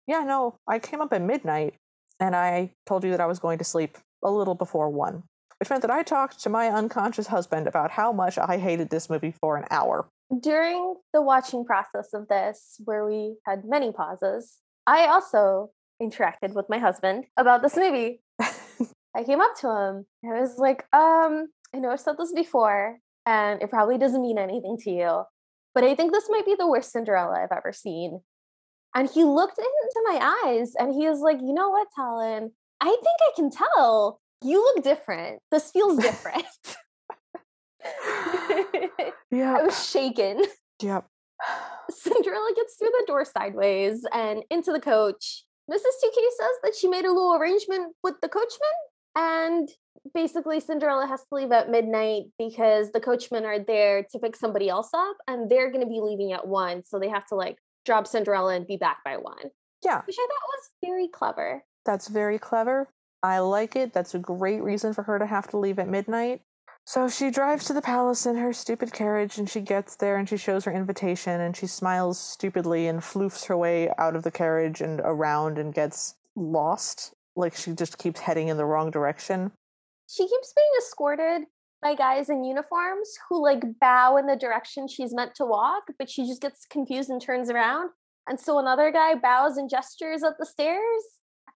"Yeah, no, I came up at midnight, and I told you that I was going to sleep a little before one." Which meant that I talked to my unconscious husband about how much I hated this movie for an hour. During the watching process of this, where we had many pauses, I also interacted with my husband about this movie. I came up to him I was like, um, I know I've said this before, and it probably doesn't mean anything to you, but I think this might be the worst Cinderella I've ever seen. And he looked into my eyes and he was like, you know what, Talon? I think I can tell. You look different. This feels different. Yeah. I was shaken. Yep. Cinderella gets through the door sideways and into the coach. Mrs. Toquet says that she made a little arrangement with the coachman, and basically Cinderella has to leave at midnight because the coachmen are there to pick somebody else up and they're going to be leaving at 1 so they have to like drop Cinderella and be back by 1. Yeah. Which I thought was very clever. That's very clever. I like it. That's a great reason for her to have to leave at midnight. So she drives to the palace in her stupid carriage and she gets there and she shows her invitation and she smiles stupidly and floofs her way out of the carriage and around and gets lost. Like she just keeps heading in the wrong direction. She keeps being escorted by guys in uniforms who like bow in the direction she's meant to walk, but she just gets confused and turns around. And so another guy bows and gestures at the stairs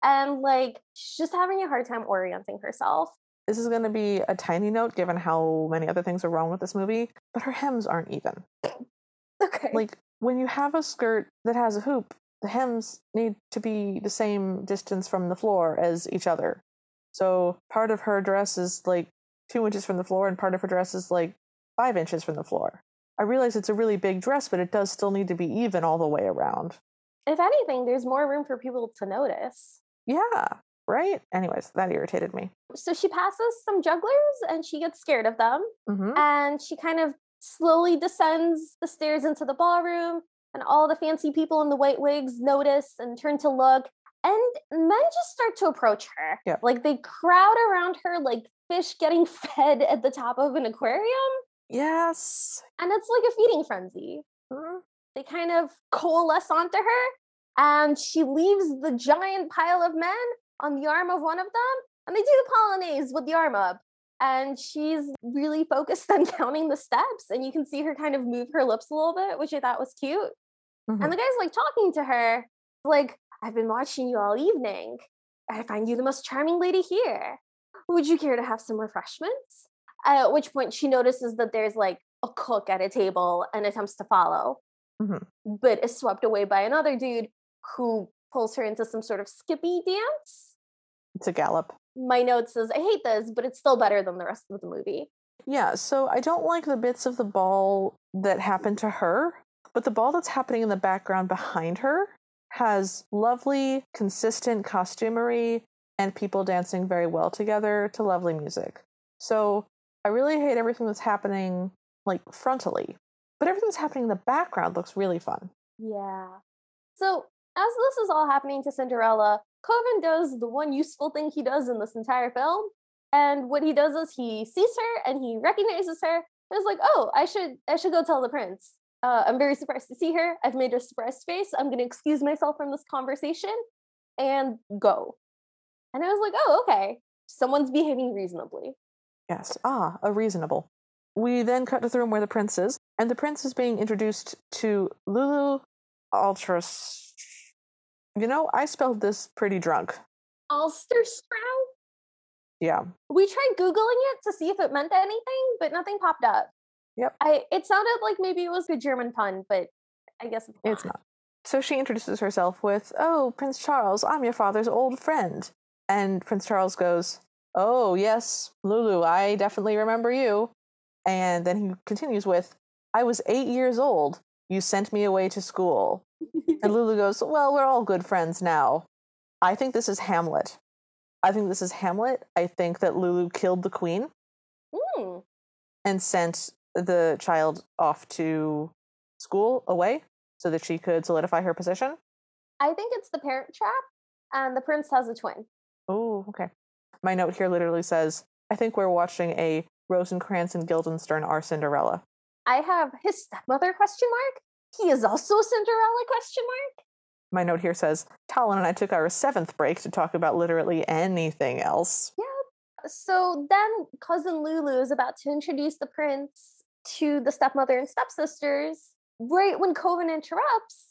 and like she's just having a hard time orienting herself. This is going to be a tiny note given how many other things are wrong with this movie, but her hems aren't even. Okay. Like when you have a skirt that has a hoop, the hems need to be the same distance from the floor as each other. So part of her dress is like two inches from the floor, and part of her dress is like five inches from the floor. I realize it's a really big dress, but it does still need to be even all the way around. if anything, there's more room for people to notice. Yeah, right? Anyways, that irritated me. So she passes some jugglers and she gets scared of them. hmm and she kind of slowly descends the stairs into the ballroom and all the fancy people in the white wigs notice and turn to look and men just start to approach her Yep. like they crowd around her like fish getting fed at the top of an aquarium Yes. and it's like a feeding frenzy Mhm. they kind of coalesce onto her and she leaves the giant pile of men on the arm of one of them and they do the polonaise with the arm up and she's really focused on counting the steps and you can see her kind of move her lips a little bit which i thought was cute Mhm. and the guy's like talking to her like i've been watching you all evening i find you the most charming lady here would you care to have some refreshments at which point she notices that there's like a cook at a table and attempts to follow Mhm. but is swept away by another dude who pulls her into some sort of skippy dance It's a gallop. my note says i hate this but it's still better than the rest of the movie Yeah, so I don't like the bits of the ball that happen to her, but the ball that's happening in the background behind her has lovely, consistent costumery and people dancing very well together to lovely music. So I really hate everything that's happening like frontally, but everything that's happening in the background looks really fun. Yeah. So as this is all happening to Cinderella, Kovin does the one useful thing he does in this entire film. And what he does is he sees her and he recognizes her and is like, oh, I should I should go tell the prince. Uh, I'm very surprised to see her. I've made a surprise face. I'm gonna excuse myself from this conversation and go. And I was like, oh, okay. Someone's behaving reasonably. Yes. Ah, a reasonable. We then cut to the room where the prince is, and the prince is being introduced to Lulu Altras. You know, I spelled this pretty drunk. Ulsterstrow? Yeah. We tried googling it to see if it meant anything, but nothing popped up. Yep. I it sounded like maybe it was a German pun, but I guess it's not. It's not. So she introduces herself with, Oh, Prince Charles, I'm your father's old friend. And Prince Charles goes, Oh, yes, Lulu, I definitely remember you. And then he continues with, I was eight years old. You sent me away to school. And Lulu goes, Well, we're all good friends now. I think this is Hamlet. I think this is Hamlet. I think that Lulu killed the queen Hmm. and sent the child off to school away so that she could solidify her position. I think it's the Parent Trap, and the prince has a twin. Oh, okay. My note here literally says, I think we're watching a Rosencrantz and Guildenstern are Cinderella. I have his stepmother question mark. He is also Cinderella question mark. My note here says, Talon and I took our seventh break to talk about literally anything else. Yeah. So then cousin Lulu is about to introduce the prince to the stepmother and stepsisters right when Kovin interrupts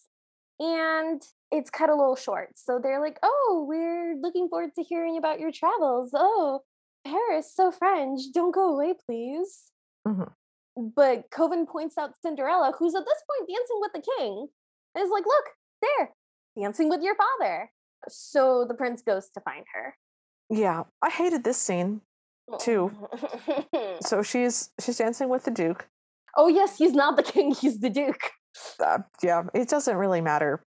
and it's cut a little short. So they're like, "Oh, we're looking forward to hearing about your travels. Oh, Paris, so French. Don't go away, please." Mhm. But Kovin points out Cinderella, who's at this point dancing with the king, and is like, "Look, there, dancing with your father." So the prince goes to find her. Yeah, I hated this scene. too. So she's she's dancing with the Duke. oh yes, he's not the king; he's the duke. Uh, yeah, it doesn't really matter.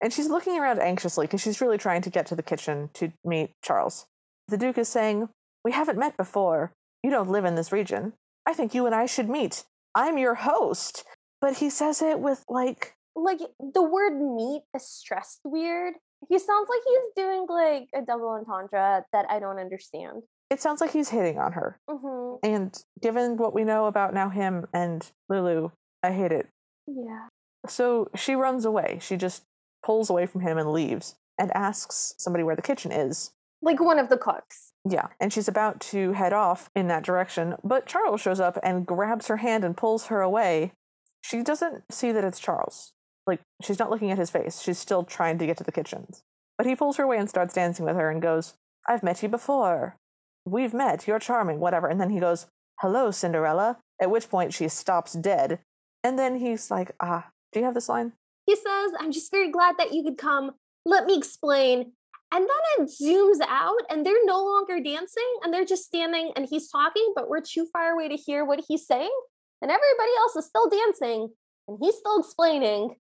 And she's looking around anxiously because she's really trying to get to the kitchen to meet Charles. The Duke is saying, We haven't met before. You don't live in this region. I think you and I should meet. I'm your host. But he says it with like like the word meet is stressed weird. He sounds like he's doing like a double entendre that I don't understand. it sounds like he's hitting on her. Mm-hmm. And given what we know about now him and Lulu, I hate it. Yeah. So she runs away. She just pulls away from him and leaves and asks somebody where the kitchen is. Like one of the cooks. Yeah, and she's about to head off in that direction, but Charles shows up and grabs her hand and pulls her away. She doesn't see that it's Charles. Like, she's not looking at his face. She's still trying to get to the kitchens. But he pulls her away and starts dancing with her and goes, I've met you before. We've met. You're charming, whatever. And then he goes, Hello, Cinderella. At which point she stops dead. And then he's like, Ah, do you have this line? He says, I'm just very glad that you could come. Let me explain. And then it zooms out and they're no longer dancing and they're just standing and he's talking, but we're too far away to hear what he's saying. And everybody else is still dancing and he's still explaining.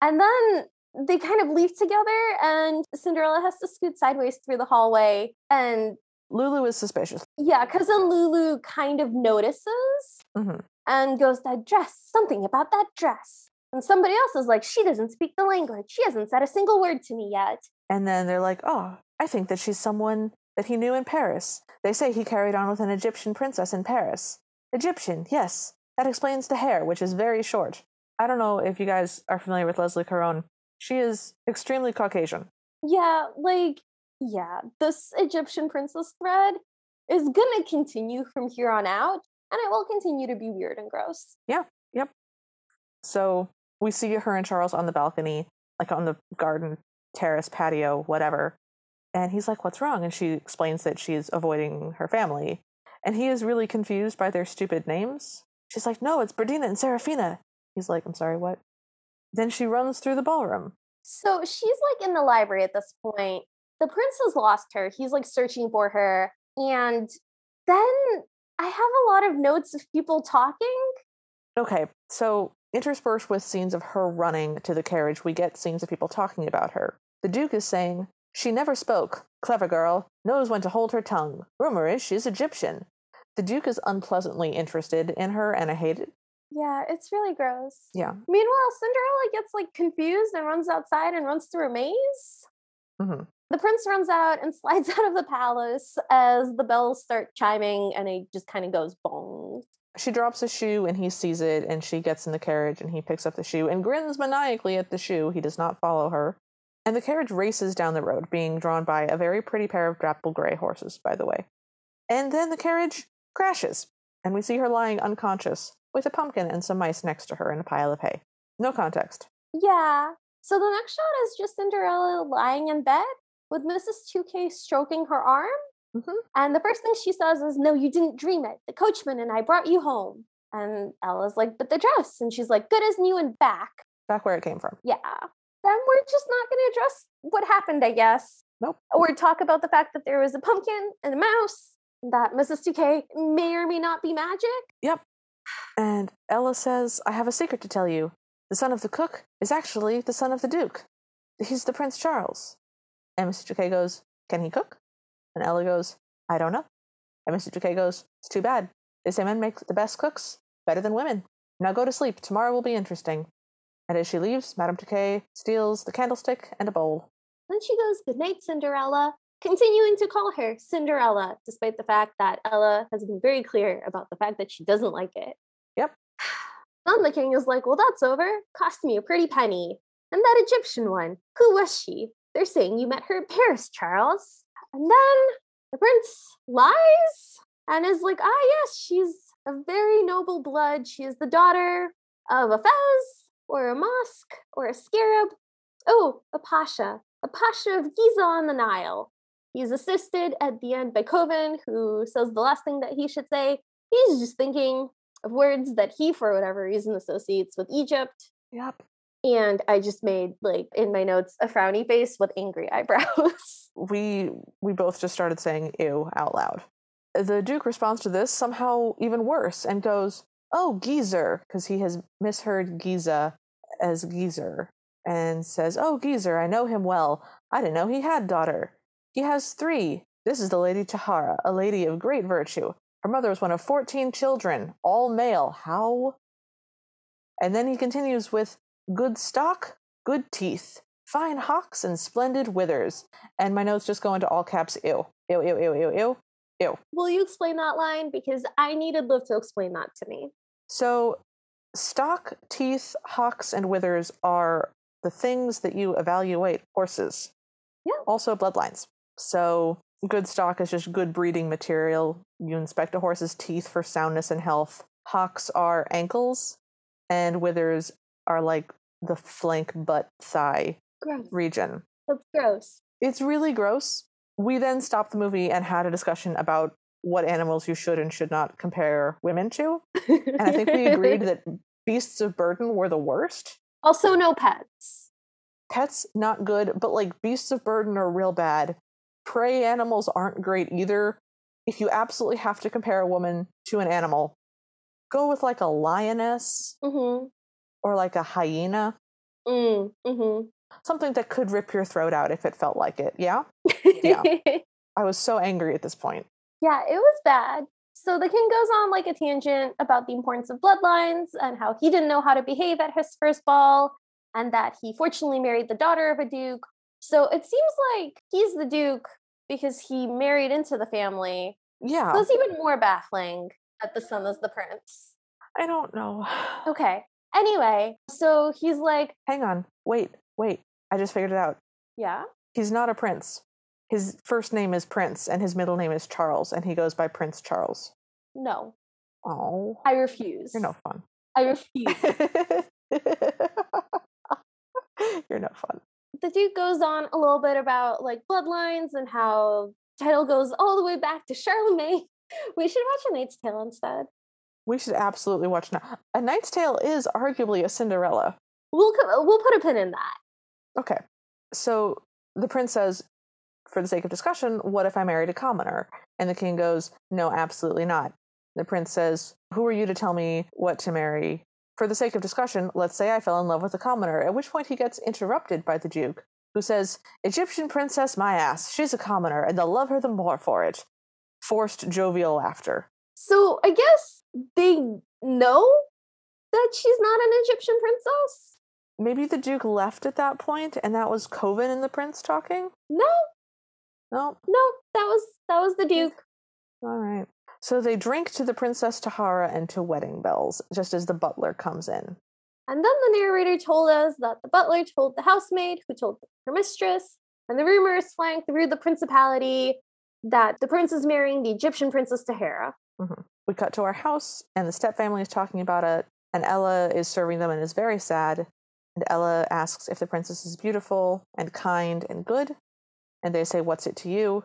And then they kind of leave together and Cinderella has to scoot sideways through the hallway. And Lulu is suspicious. yeah, cousin Lulu kind of notices hmm and goes, That dress, something about that dress. And somebody else is like, She doesn't speak the language. She hasn't said a single word to me yet. And then they're like, oh, I think that she's someone that he knew in Paris. They say he carried on with an Egyptian princess in Paris. Egyptian, yes. That explains the hair, which is very short. I don't know if you guys are familiar with Leslie Caron. She is extremely Caucasian. Yeah, like, yeah, this Egyptian princess thread is gonna continue from here on out, and it will continue to be weird and gross. Yeah, yep. So we see her and Charles on the balcony, like on the garden terrace patio, whatever. And he's like, What's wrong? And she explains that she's avoiding her family. And he is really confused by their stupid names. She's like, No, it's Birdina and Serafina. He's like, I'm sorry, what? Then she runs through the ballroom. So she's like in the library at this point. The prince has lost her. He's like searching for her. And then I have a lot of notes of people talking. Okay, so interspersed with scenes of her running to the carriage, we get scenes of people talking about her. The Duke is saying, She never spoke. Clever girl. Knows when to hold her tongue. Rumor is she's Egyptian. The Duke is unpleasantly interested in her, and I hate it. Yeah, it's really gross. Yeah. Meanwhile, Cinderella gets like confused and runs outside and runs through a maze. hmm The prince runs out and slides out of the palace as the bells start chiming and he just kind of goes bong. She drops a shoe, and he sees it, and she gets in the carriage, and he picks up the shoe and grins maniacally at the shoe. He does not follow her. And the carriage races down the road, being drawn by a very pretty pair of dapple gray horses, by the way. And then the carriage crashes, and we see her lying unconscious with a pumpkin and some mice next to her in a pile of hay. No context. Yeah. So the next shot is just Cinderella lying in bed with Mrs. Toquet stroking her arm. Mhm. And the first thing she says is, No, you didn't dream it. The coachman and I brought you home. And Ella's like, But the dress. And she's like, Good as new and back. Back where it came from. Yeah. Then we're just not going to address what happened, I guess. Nope. Or talk about the fact that there was a pumpkin and a mouse, that Mrs. Toquet may or may not be magic. Yep. And Ella says, I have a secret to tell you. The son of the cook is actually the son of the Duke. He's the Prince Charles. And Mr. K goes, Can he cook? And Ella goes, I don't know. And Mr. K goes, It's too bad. They say men make the best cooks, better than women. Now go to sleep. Tomorrow will be interesting. And as she leaves, Madame Toquet steals the candlestick and a bowl. Then she goes, Good night, Cinderella, continuing to call her Cinderella, despite the fact that Ella has been very clear about the fact that she doesn't like it. Yep. Then the king is like, Well, that's over. Cost me a pretty penny. And that Egyptian one, who was she? They're saying you met her in Paris, Charles. And then the prince lies and is like, Ah, yes, she's of very noble blood. She is the daughter of a fez or a mosque or a scarab. Oh, a pasha, a pasha of Giza on the Nile. He's assisted at the end by Kovin, who says the last thing that he should say. He's just thinking of words that he, for whatever reason, associates with Egypt. Yep. And I just made, like, in my notes, a frowny face with angry eyebrows. We we both just started saying ew out loud. The Duke responds to this somehow even worse and goes, Oh, geezer, because he has misheard Giza as geezer, and says, Oh, geezer, I know him well. I didn't know he had daughter. He has three. This is the Lady Tahara, a lady of great virtue. Her mother was one of 14 children, all male. How? And then he continues with good stock, good teeth, fine hocks, and splendid withers. And my notes just go into all caps ew. Ew, ew, ew, ew, ew, ew. Will you explain that line? Because I needed Liv to explain that to me. So, stock, teeth, hocks, and withers are the things that you evaluate horses. Yeah. Also, bloodlines. So, good stock is just good breeding material. You inspect a horse's teeth for soundness and health. Hocks are ankles, and withers are like the flank, butt, thigh Gross. region. That's gross. It's really gross. We then stopped the movie and had a discussion about what animals you should and should not compare women to. And I think we agreed that beasts of burden were the worst. also, no pets. Pets, not good, but like beasts of burden are real bad. Prey animals aren't great either. If you absolutely have to compare a woman to an animal, go with like a lioness Mm-hmm. Or like a hyena, Mm, mm-hmm. something that could rip your throat out if it felt like it. Yeah? Yeah. I was so angry at this point. Yeah, it was bad. So the king goes on like a tangent about the importance of bloodlines and how he didn't know how to behave at his first ball and that he fortunately married the daughter of a duke. So it seems like he's the duke because he married into the family. Yeah. So it's even more baffling that the son is the prince. I don't know. Okay. Anyway, so he's like, Hang on. Wait, wait. I just figured it out. yeah, He's not a prince. His first name is Prince and his middle name is Charles, and he goes by Prince Charles. no, Oh, I refuse. you're no fun. I refuse. you're no fun. the Duke goes on a little bit about like bloodlines and how title goes all the way back to Charlemagne. We should watch A Knight's Tale instead. We should absolutely watch now. A Knight's Tale is arguably a Cinderella. We'll we'll put a pin in that. Okay. So the prince says, for the sake of discussion, what if I married a commoner? And the king goes, no, absolutely not. The prince says, who are you to tell me what to marry? For the sake of discussion, let's say I fell in love with a commoner, at which point he gets interrupted by the duke, who says, Egyptian princess, my ass, she's a commoner, and they'll love her the more for it. Forced jovial laughter. So I guess they know that she's not an Egyptian princess. Maybe the duke left at that point, and that was Kovin and the prince talking? No, No, no, that was that was the Duke. All right. So they drink to the Princess Tahara and to wedding bells, just as the butler comes in. And then the narrator told us that the butler told the housemaid, who told her mistress, and the rumors flying through the principality that the prince is marrying the Egyptian princess Tahara. Mm-hmm. We cut to our house, and the step family is talking about it, and Ella is serving them and is very sad. And Ella asks if the princess is beautiful and kind and good. And they say, What's it to you?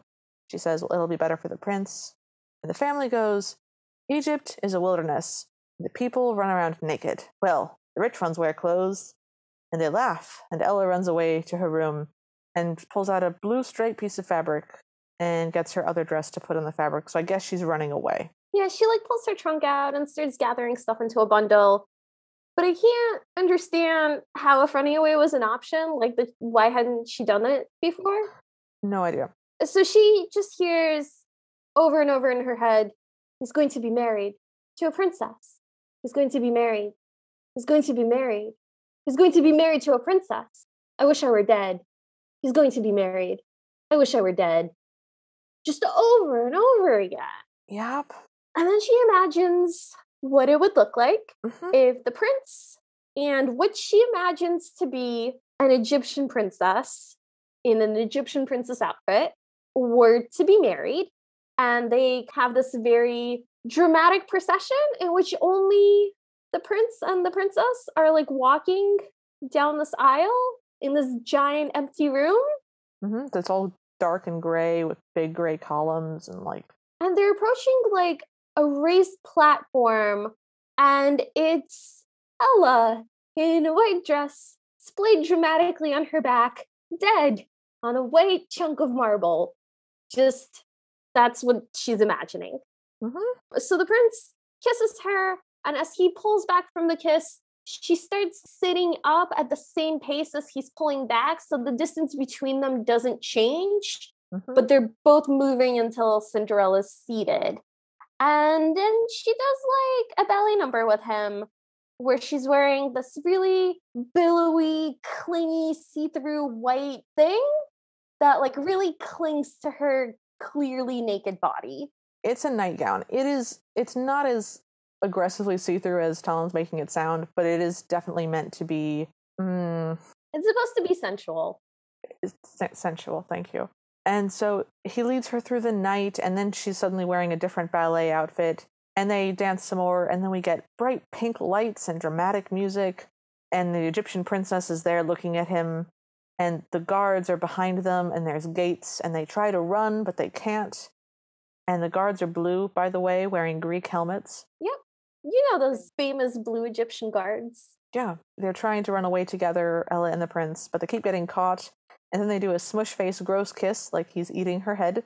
She says, Well, it'll be better for the prince. And the family goes, Egypt is a wilderness. The people run around naked. Well, the rich ones wear clothes. And they laugh. And Ella runs away to her room and pulls out a blue straight piece of fabric and gets her other dress to put on the fabric. So I guess she's running away. Yeah, she like pulls her trunk out and starts gathering stuff into a bundle. But I can't understand how if running away was an option. Like, the, why hadn't she done it before? No idea. So she just hears over and over in her head, he's going to be married to a princess. He's going to be married. He's going to be married. He's going to be married to a princess. I wish I were dead. He's going to be married. I wish I were dead. Just over and over again. Yep. And then she imagines what it would look like Mhm. if the prince and what she imagines to be an Egyptian princess in an Egyptian princess outfit were to be married. And they have this very dramatic procession in which only the prince and the princess are like walking down this aisle in this giant empty room. hmm That's all dark and gray with big gray columns and like and they're approaching like a raised platform and it's ella in a white dress splayed dramatically on her back dead on a white chunk of marble just that's what she's imagining Mhm. so the prince kisses her and as he pulls back from the kiss she starts sitting up at the same pace as he's pulling back so the distance between them doesn't change Mhm. but they're both moving until Cinderella's seated. And then she does like a ballet number with him where she's wearing this really billowy, clingy, see through white thing that like really clings to her clearly naked body. it's a nightgown. It is. It's not as aggressively see-through as Talon's making it sound, but it is definitely meant to be mm, It's supposed to be sensual. sensual. Thank you. And so he leads her through the night, and then she's suddenly wearing a different ballet outfit, and they dance some more, and then we get bright pink lights and dramatic music, and the Egyptian princess is there looking at him, and the guards are behind them, and there's gates, and they try to run, but they can't. And the guards are blue, by the way, wearing Greek helmets. You know those famous blue Egyptian guards. Yeah, they're trying to run away together, Ella and the prince, but they keep getting caught. And then they do a smush face, gross kiss, like he's eating her head.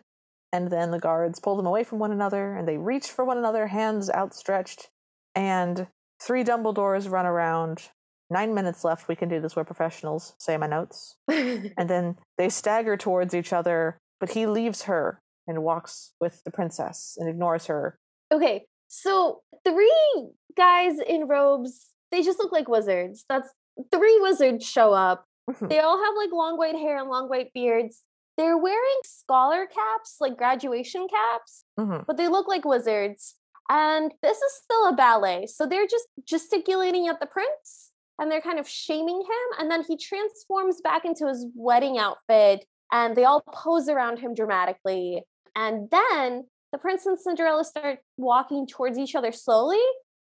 And then the guards pull them away from one another, and they reach for one another, hands outstretched. And three Dumbledores run around. Nine minutes left. We can do this. We're professionals. Say my notes. And then they stagger towards each other, but he leaves her and walks with the princess and ignores her. okay, so three guys in robes, they just look like wizards. That's three wizards show up. Mhm. They all have like long white hair and long white beards. They're wearing scholar caps, like graduation caps, Mhm. but they look like wizards. And this is still a ballet. So they're just gesticulating at the prince and they're kind of shaming him. And then he transforms back into his wedding outfit and they all pose around him dramatically. And then the prince and Cinderella start walking towards each other slowly.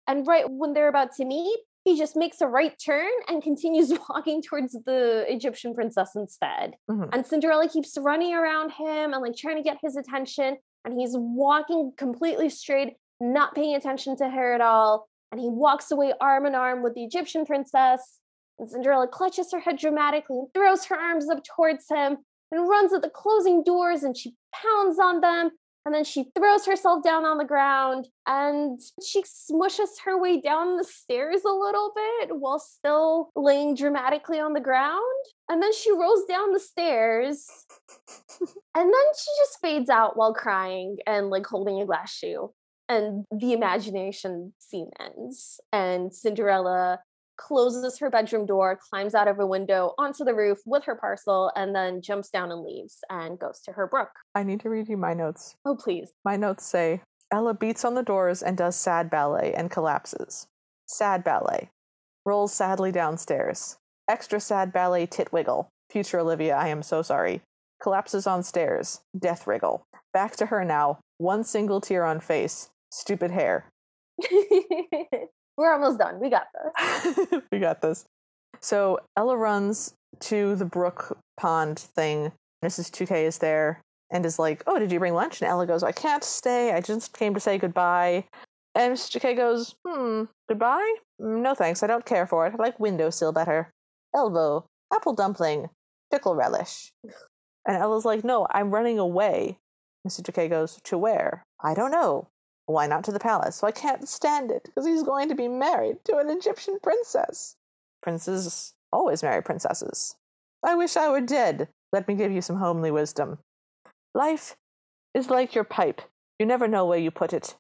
And right when they're about to meet, he just makes a right turn and continues walking towards the Egyptian princess instead. Mhm. And Cinderella keeps running around him and like trying to get his attention. And he's walking completely straight, not paying attention to her at all. And he walks away arm in arm with the Egyptian princess. And Cinderella clutches her head dramatically and throws her arms up towards him and runs at the closing doors and she pounds on them. And then she throws herself down on the ground and she smushes her way down the stairs a little bit while still laying dramatically on the ground. And then she rolls down the stairs and then she just fades out while crying and like holding a glass shoe. And the imagination scene ends. And Cinderella closes her bedroom door, climbs out of a window onto the roof with her parcel, and then jumps down and leaves and goes to her brook. I need to read you my notes. Oh, please. My notes say Ella beats on the doors and does sad ballet and collapses. Sad ballet. Rolls sadly downstairs. Extra sad ballet tit wiggle. Future Olivia, I am so sorry. Collapses on stairs. Death wriggle. Back to her now. One single tear on face. Stupid hair. We're almost done. We got this. we got this. So Ella runs to the brook pond thing. Mrs. Toquet is there and is like, Oh, did you bring lunch? And Ella goes, I can't stay. I just came to say goodbye. And Mrs. Toquet goes, Hmm, goodbye? "Mm, No thanks. I don't care for it. I like windowsill better. Elbow, apple dumpling, pickle relish. And Ella's like, No, I'm running away. Mrs. Toquet goes, To where? I don't know. Why not to the palace? So I can't stand it because he's going to be married to an Egyptian princess. Princes always marry princesses. I wish I were dead. Let me give you some homely wisdom. Life is like your pipe. You never know where you put it.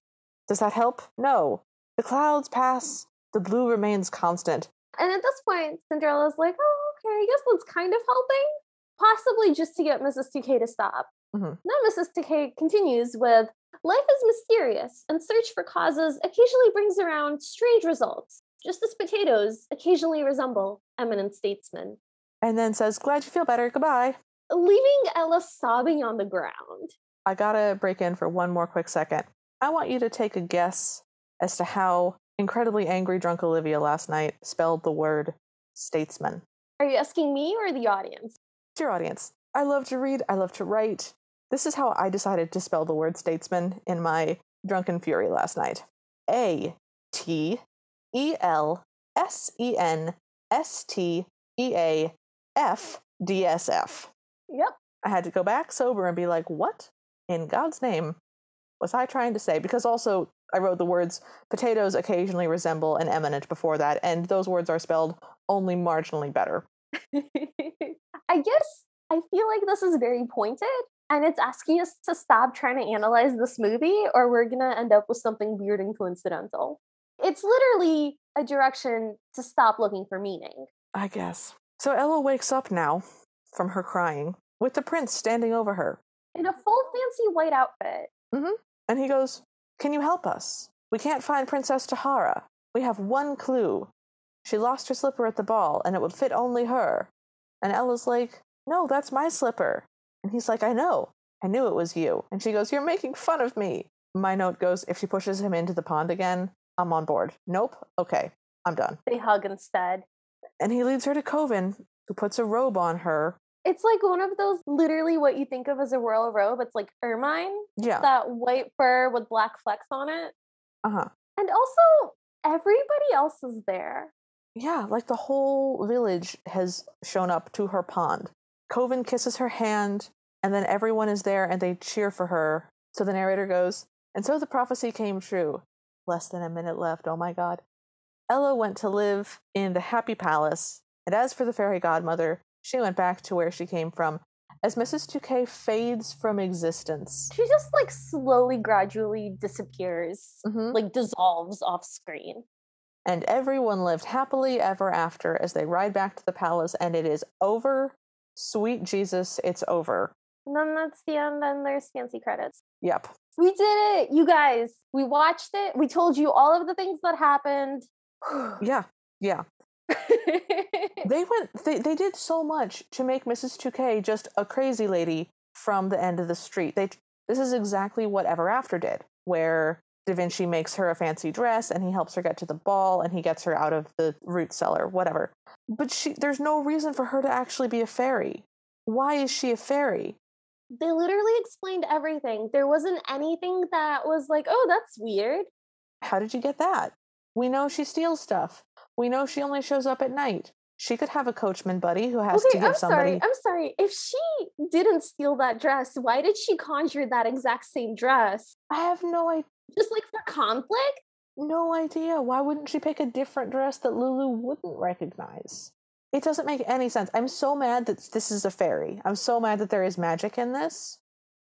Does that help? No. The clouds pass, the blue remains constant. And at this point, Cinderella's like, oh, okay, I guess that's kind of helping. Possibly just to get Mrs. Toquet to stop. Mhm. Then Mrs. Toquet continues with, life is mysterious, and search for causes occasionally brings around strange results, just as potatoes occasionally resemble eminent statesmen. And then says, Glad you feel better. Goodbye. Leaving Ella sobbing on the ground. I gotta break in for one more quick second. I want you to take a guess as to how incredibly angry drunk Olivia last night spelled the word statesman. Are you asking me or the audience? It's your audience, I love to read, I love to write. This is how I decided to spell the word statesman in my drunken fury last night. A T E L S E N S T E A F D S F. Yep. I had to go back sober and be like, what in God's name was I trying to say? Because also, I wrote the words potatoes occasionally resemble an eminent before that, and those words are spelled only marginally better. I guess I feel like this is very pointed and it's asking us to stop trying to analyze this movie or we're going to end up with something weird and coincidental. It's literally a direction to stop looking for meaning. I guess. So Ella wakes up now from her crying with the prince standing over her. In a full fancy white outfit. Mm-hmm. And he goes, Can you help us? We can't find Princess Tahara. We have one clue. She lost her slipper at the ball, and it would fit only her. And Ella's like, No, that's my slipper. And he's like, I know. I knew it was you. And she goes, You're making fun of me. My note goes, If she pushes him into the pond again, I'm on board. Nope. Okay. I'm done. They hug instead. And he leads her to Kovin, who puts a robe on her. It's like one of those literally what you think of as a royal robe. It's like ermine. Yeah. That white fur with black flecks on it. Uh huh. And also, everybody else is there. Yeah, like the whole village has shown up to her pond. Kovin kisses her hand, and then everyone is there and they cheer for her. So the narrator goes, And so the prophecy came true. Less than a minute left, oh my god. Ella went to live in the Happy Palace, and as for the fairy godmother, she went back to where she came from. As Mrs. Toquet fades from existence, She just like slowly, gradually disappears, Mhm. like dissolves off screen. and everyone lived happily ever after as they ride back to the palace, and it is over. Sweet Jesus, it's over. And then that's the end, Then there's fancy credits. Yep. We did it, you guys. We watched it. We told you all of the things that happened. Yeah. Yeah. They went they, they did so much to make Mrs. Toquet just a crazy lady from the end of the street. They this is exactly what Ever After did, where Da Vinci makes her a fancy dress and he helps her get to the ball and he gets her out of the root cellar, whatever. But she there's no reason for her to actually be a fairy. Why is she a fairy? they literally explained everything. There wasn't anything that was like, oh, that's weird. How did you get that? We know she steals stuff. We know she only shows up at night. She could have a coachman buddy who has to Okay, give I'm somebody sorry. I'm sorry. If she didn't steal that dress, why did she conjure that exact same dress? I have no idea. Just like for conflict? No idea. Why wouldn't she pick a different dress that Lulu wouldn't recognize? It doesn't make any sense. I'm so mad that this is a fairy. I'm so mad that there is magic in this.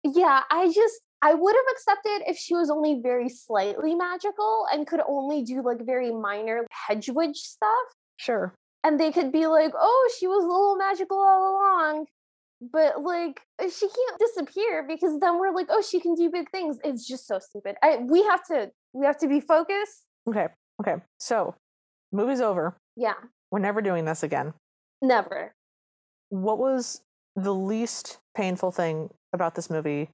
Yeah, I just I would have accepted if she was only very slightly magical and could only do like very minor hedgewitch stuff. Sure. And they could be like, oh, she was a little magical all along. But like she can't disappear because then we're like, oh, she can do big things. It's just so stupid. I we have to we have to be focused. Okay. Okay. So, movie's over. Yeah, We're never doing this again. never. What was the least painful thing about this movie?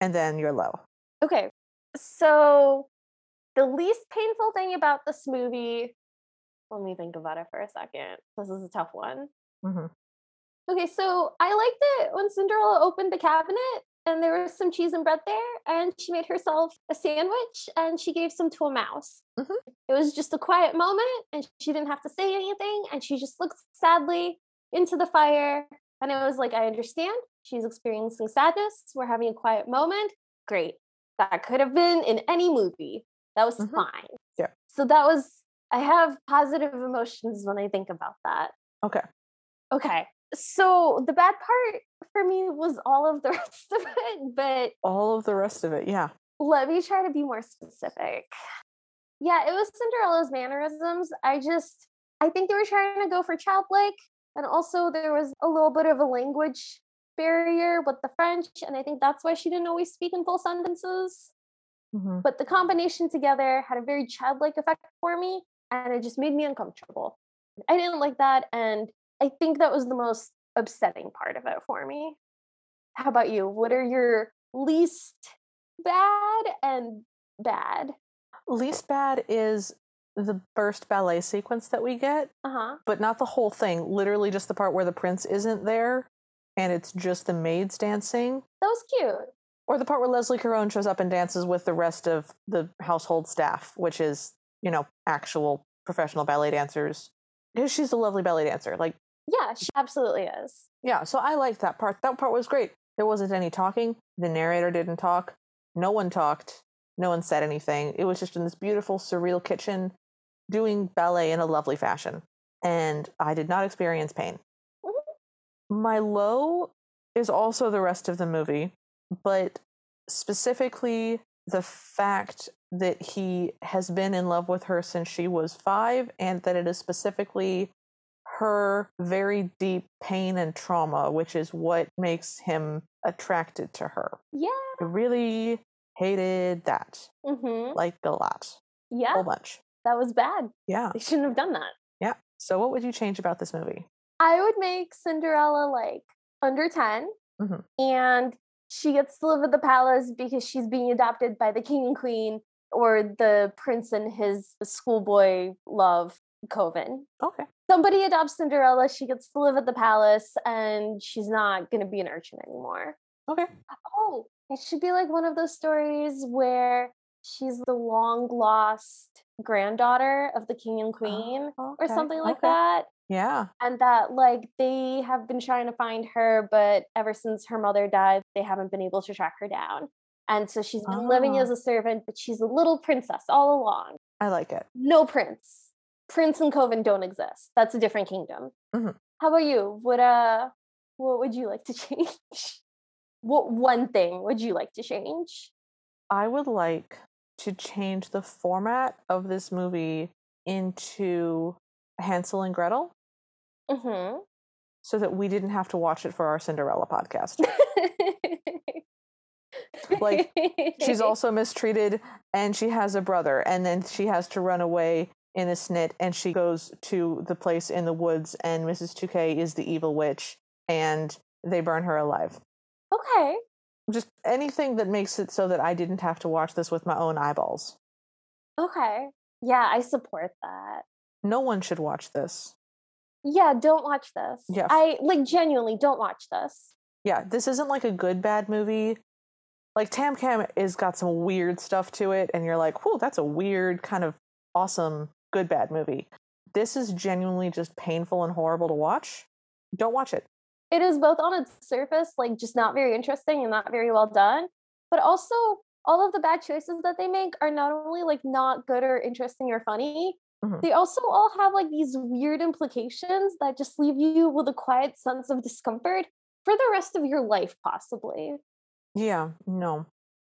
And then you're low. Okay. So the least painful thing about this movie, let me think about it for a second. This is a tough one. Mm-hmm. Okay, so I liked it when Cinderella opened the cabinet and there was some cheese and bread there, and she made herself a sandwich and she gave some to a mouse. Mhm. It was just a quiet moment, and she didn't have to say anything, and she just looked sadly into the fire. And it was like, I understand. She's experiencing sadness. We're having a quiet moment. Great. That could have been in any movie. That was Mhm. fine. Yeah. So that was, I have positive emotions when I think about that. Okay. Okay. So the bad part for me was all of the rest of it, but All of the rest of it. Yeah. let me try to be more specific. Yeah, it was Cinderella's mannerisms. I just, I think they were trying to go for childlike. And also, there was a little bit of a language barrier with the French. And I think that's why she didn't always speak in full sentences. Mm-hmm. But the combination together had a very childlike effect for me. And it just made me uncomfortable. I didn't like that. And I think that was the most upsetting part of it for me. How about you? What are your least bad and bad? Least bad is the burst ballet sequence that we get, Uh huh. but not the whole thing. Literally just the part where the prince isn't there and it's just the maids dancing. That was cute. Or the part where Leslie Caron shows up and dances with the rest of the household staff, which is, you know, actual professional ballet dancers. Because she's a lovely ballet dancer. Like, Yeah, she absolutely is. yeah, so I liked that part. That part was great. There wasn't any talking. The narrator didn't talk. No one talked. No one said anything. It was just in this beautiful, surreal kitchen doing ballet in a lovely fashion. And I did not experience pain. Mhm. My low is also the rest of the movie, but specifically the fact that he has been in love with her since she was five, and that it is specifically her very deep pain and trauma, which is what makes him attracted to her. Yeah. I really hated that, Mm-hmm. like a lot, Yeah. a whole bunch. That was bad. Yeah, They shouldn't have done that. yeah. So, what would you change about this movie? I would make Cinderella like under 10 Mhm. and she gets to live at the palace because she's being adopted by the king and queen or the prince and his schoolboy love Kovin. Okay. Somebody adopts Cinderella, she gets to live at the palace and she's not going to be an urchin anymore. Okay. Oh, it should be like one of those stories where she's the long lost granddaughter of the king and queen oh, or okay, something like okay. that Yeah. and that like they have been trying to find her but ever since her mother died they haven't been able to track her down and so she's been living Oh. as a servant but she's a little princess all along I like it. no prince prince and Kovin don't exist that's a different kingdom Mhm. how about you what uh what would you like to change what one thing would you like to change I would like to change the format of this movie into Hansel and Gretel mm-hmm. so that we didn't have to watch it for our Cinderella podcast. Like, She's also mistreated and she has a brother, and then she has to run away in a snit and she goes to the place in the woods, and Mrs. Toquet is the evil witch, and they burn her alive. okay Just anything that makes it so that I didn't have to watch this with my own eyeballs. okay yeah i support that No one should watch this. Yeah, don't watch this. Yeah. I like genuinely don't watch this. Yeah, this isn't like a good bad movie. Like Tam Cam is got some weird stuff to it, and you're like, whoa, that's a weird kind of awesome good bad movie. This is genuinely just painful and horrible to watch. Don't watch it. It is both on its surface like just not very interesting and not very well done, but also all of the bad choices that they make are not only like not good or interesting or funny, Mhm. they also all have like these weird implications that just leave you with a quiet sense of discomfort for the rest of your life possibly. Yeah, no.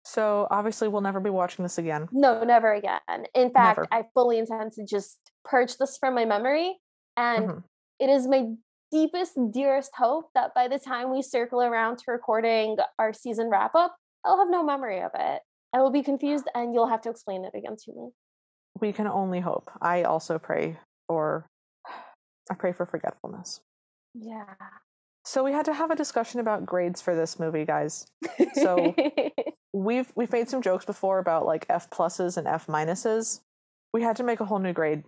So obviously we'll never be watching this again. No, never again. In fact, Never. I fully intend to just purge this from my memory. And Mhm. it is my deepest, dearest hope that by the time we circle around to recording our season wrap up, I'll have no memory of it. I will be confused and you'll have to explain it again to me. We can only hope. I also pray for I pray for forgetfulness. Yeah. So we had to have a discussion about grades for this movie, guys. So- we've we've made some jokes before about like F pluses and F minuses. We had to make a whole new grade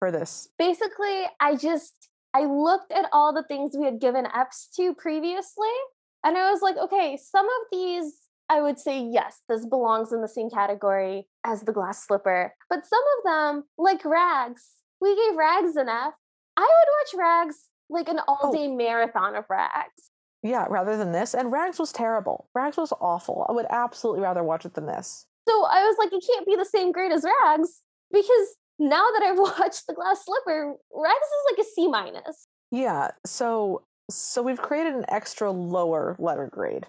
for this. basically i just i looked at all the things we had given f's to previously and i was like okay some of these i would say yes this belongs in the same category as the glass slipper but some of them like rags we gave rags an f i would watch rags like an oh. all day marathon of rags Yeah, rather than this. And Rags was terrible. Rags was awful. I would absolutely rather watch it than this. so i was like it can't be the same grade as rags because now that i've watched the glass slipper rags is like a c minus Yeah, so so we've created an extra lower letter grade,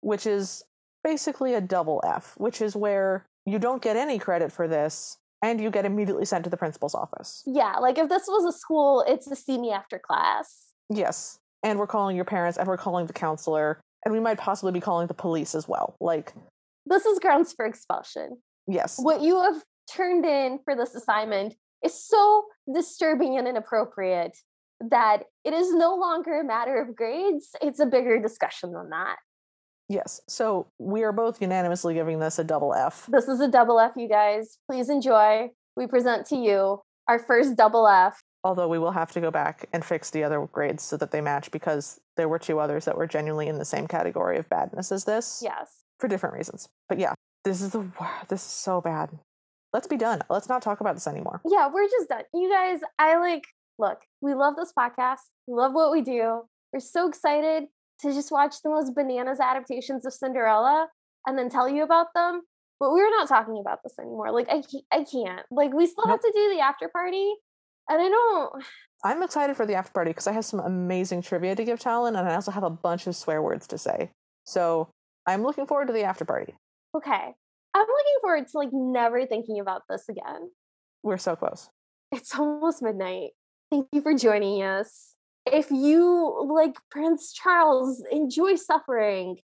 which is basically a double F, which is where you don't get any credit for this and you get immediately sent to the principal's office. Yeah, like if this was a school, it's a see me after class. Yes. And we're calling your parents and we're calling the counselor and we might possibly be calling the police as well. Like, This is grounds for expulsion. yes. What you have turned in for this assignment is so disturbing and inappropriate that it is no longer a matter of grades. It's a bigger discussion than that. Yes. So we are both unanimously giving this a double F. This is a double F, you guys. Please enjoy. We present to you our first double F. Although we will have to go back and fix the other grades so that they match because there were two others that were genuinely in the same category of badness as this. Yes. For different reasons. But yeah, this is the this is so bad. Let's be done. Let's not talk about this anymore. Yeah, we're just done. You guys, I like, look, we love this podcast. We love what we do. We're so excited to just watch the most bananas adaptations of Cinderella and then tell you about them. But we're not talking about this anymore. Like, I, I can't. Like, we still have to do the after party. And I don't, I'm excited for the after party because I have some amazing trivia to give Talon, and I also have a bunch of swear words to say. So I'm looking forward to the after party. Okay. I'm looking forward to like never thinking about this again. We're so close. It's almost midnight. Thank you for joining us. If you, like Prince Charles, enjoy suffering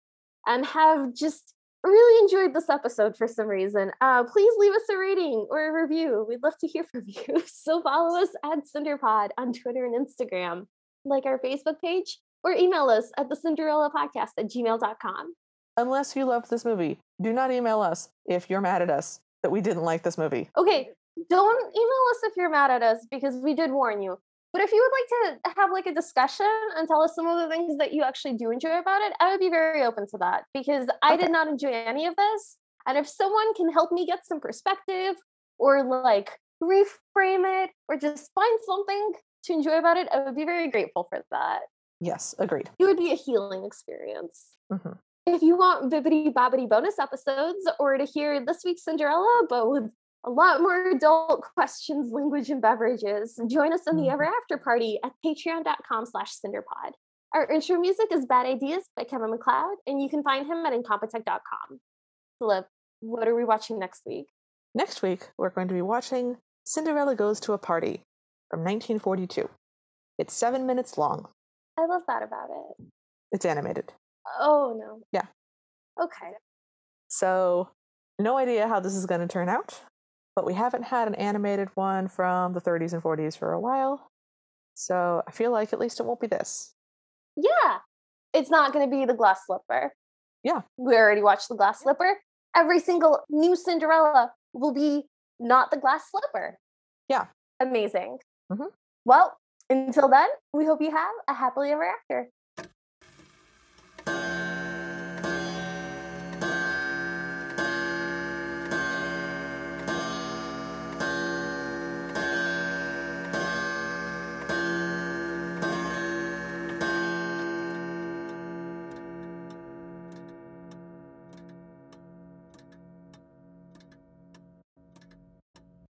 and have just really enjoyed this episode for some reason, uh, please leave us a rating or a review. We'd love to hear from you. So follow us at Cinderpod on Twitter and Instagram, like our Facebook page, or email us at the Cinderella Podcast at gmail.com. Unless you loved this movie, do not email us if you're mad at us that we didn't like this movie. Okay, don't email us if you're mad at us because we did warn you. But if you would like to have like a discussion and tell us some of the things that you actually do enjoy about it, I would be very open to that because I Okay. did not enjoy any of this. And if someone can help me get some perspective or like reframe it or just find something to enjoy about it, I would be very grateful for that. Yes, agreed. It would be a healing experience. Mhm. If you want bibbity bobbity bonus episodes or to hear this week's Cinderella, but with a lot more adult questions, language, and beverages, join us in the Mhm. Ever After Party at patreon.com slash cinderpod. Our intro music is Bad Ideas by Kevin MacLeod, and you can find him at incompetech.com. Philip, what are we watching next week? Next week, we're going to be watching Cinderella Goes to a Party from 1942. It's seven minutes long. I love that about it. It's animated. Oh, no. Yeah. Okay. So, no idea how this is going to turn out, but we haven't had an animated one from the 30s and 40s for a while. So, I feel like at least it won't be this. Yeah. It's not going to be the glass slipper. Yeah. We already watched the glass slipper. Every single new Cinderella will be not the glass slipper. Yeah. Amazing. Mhm. Well, until then, we hope you have a happily ever after.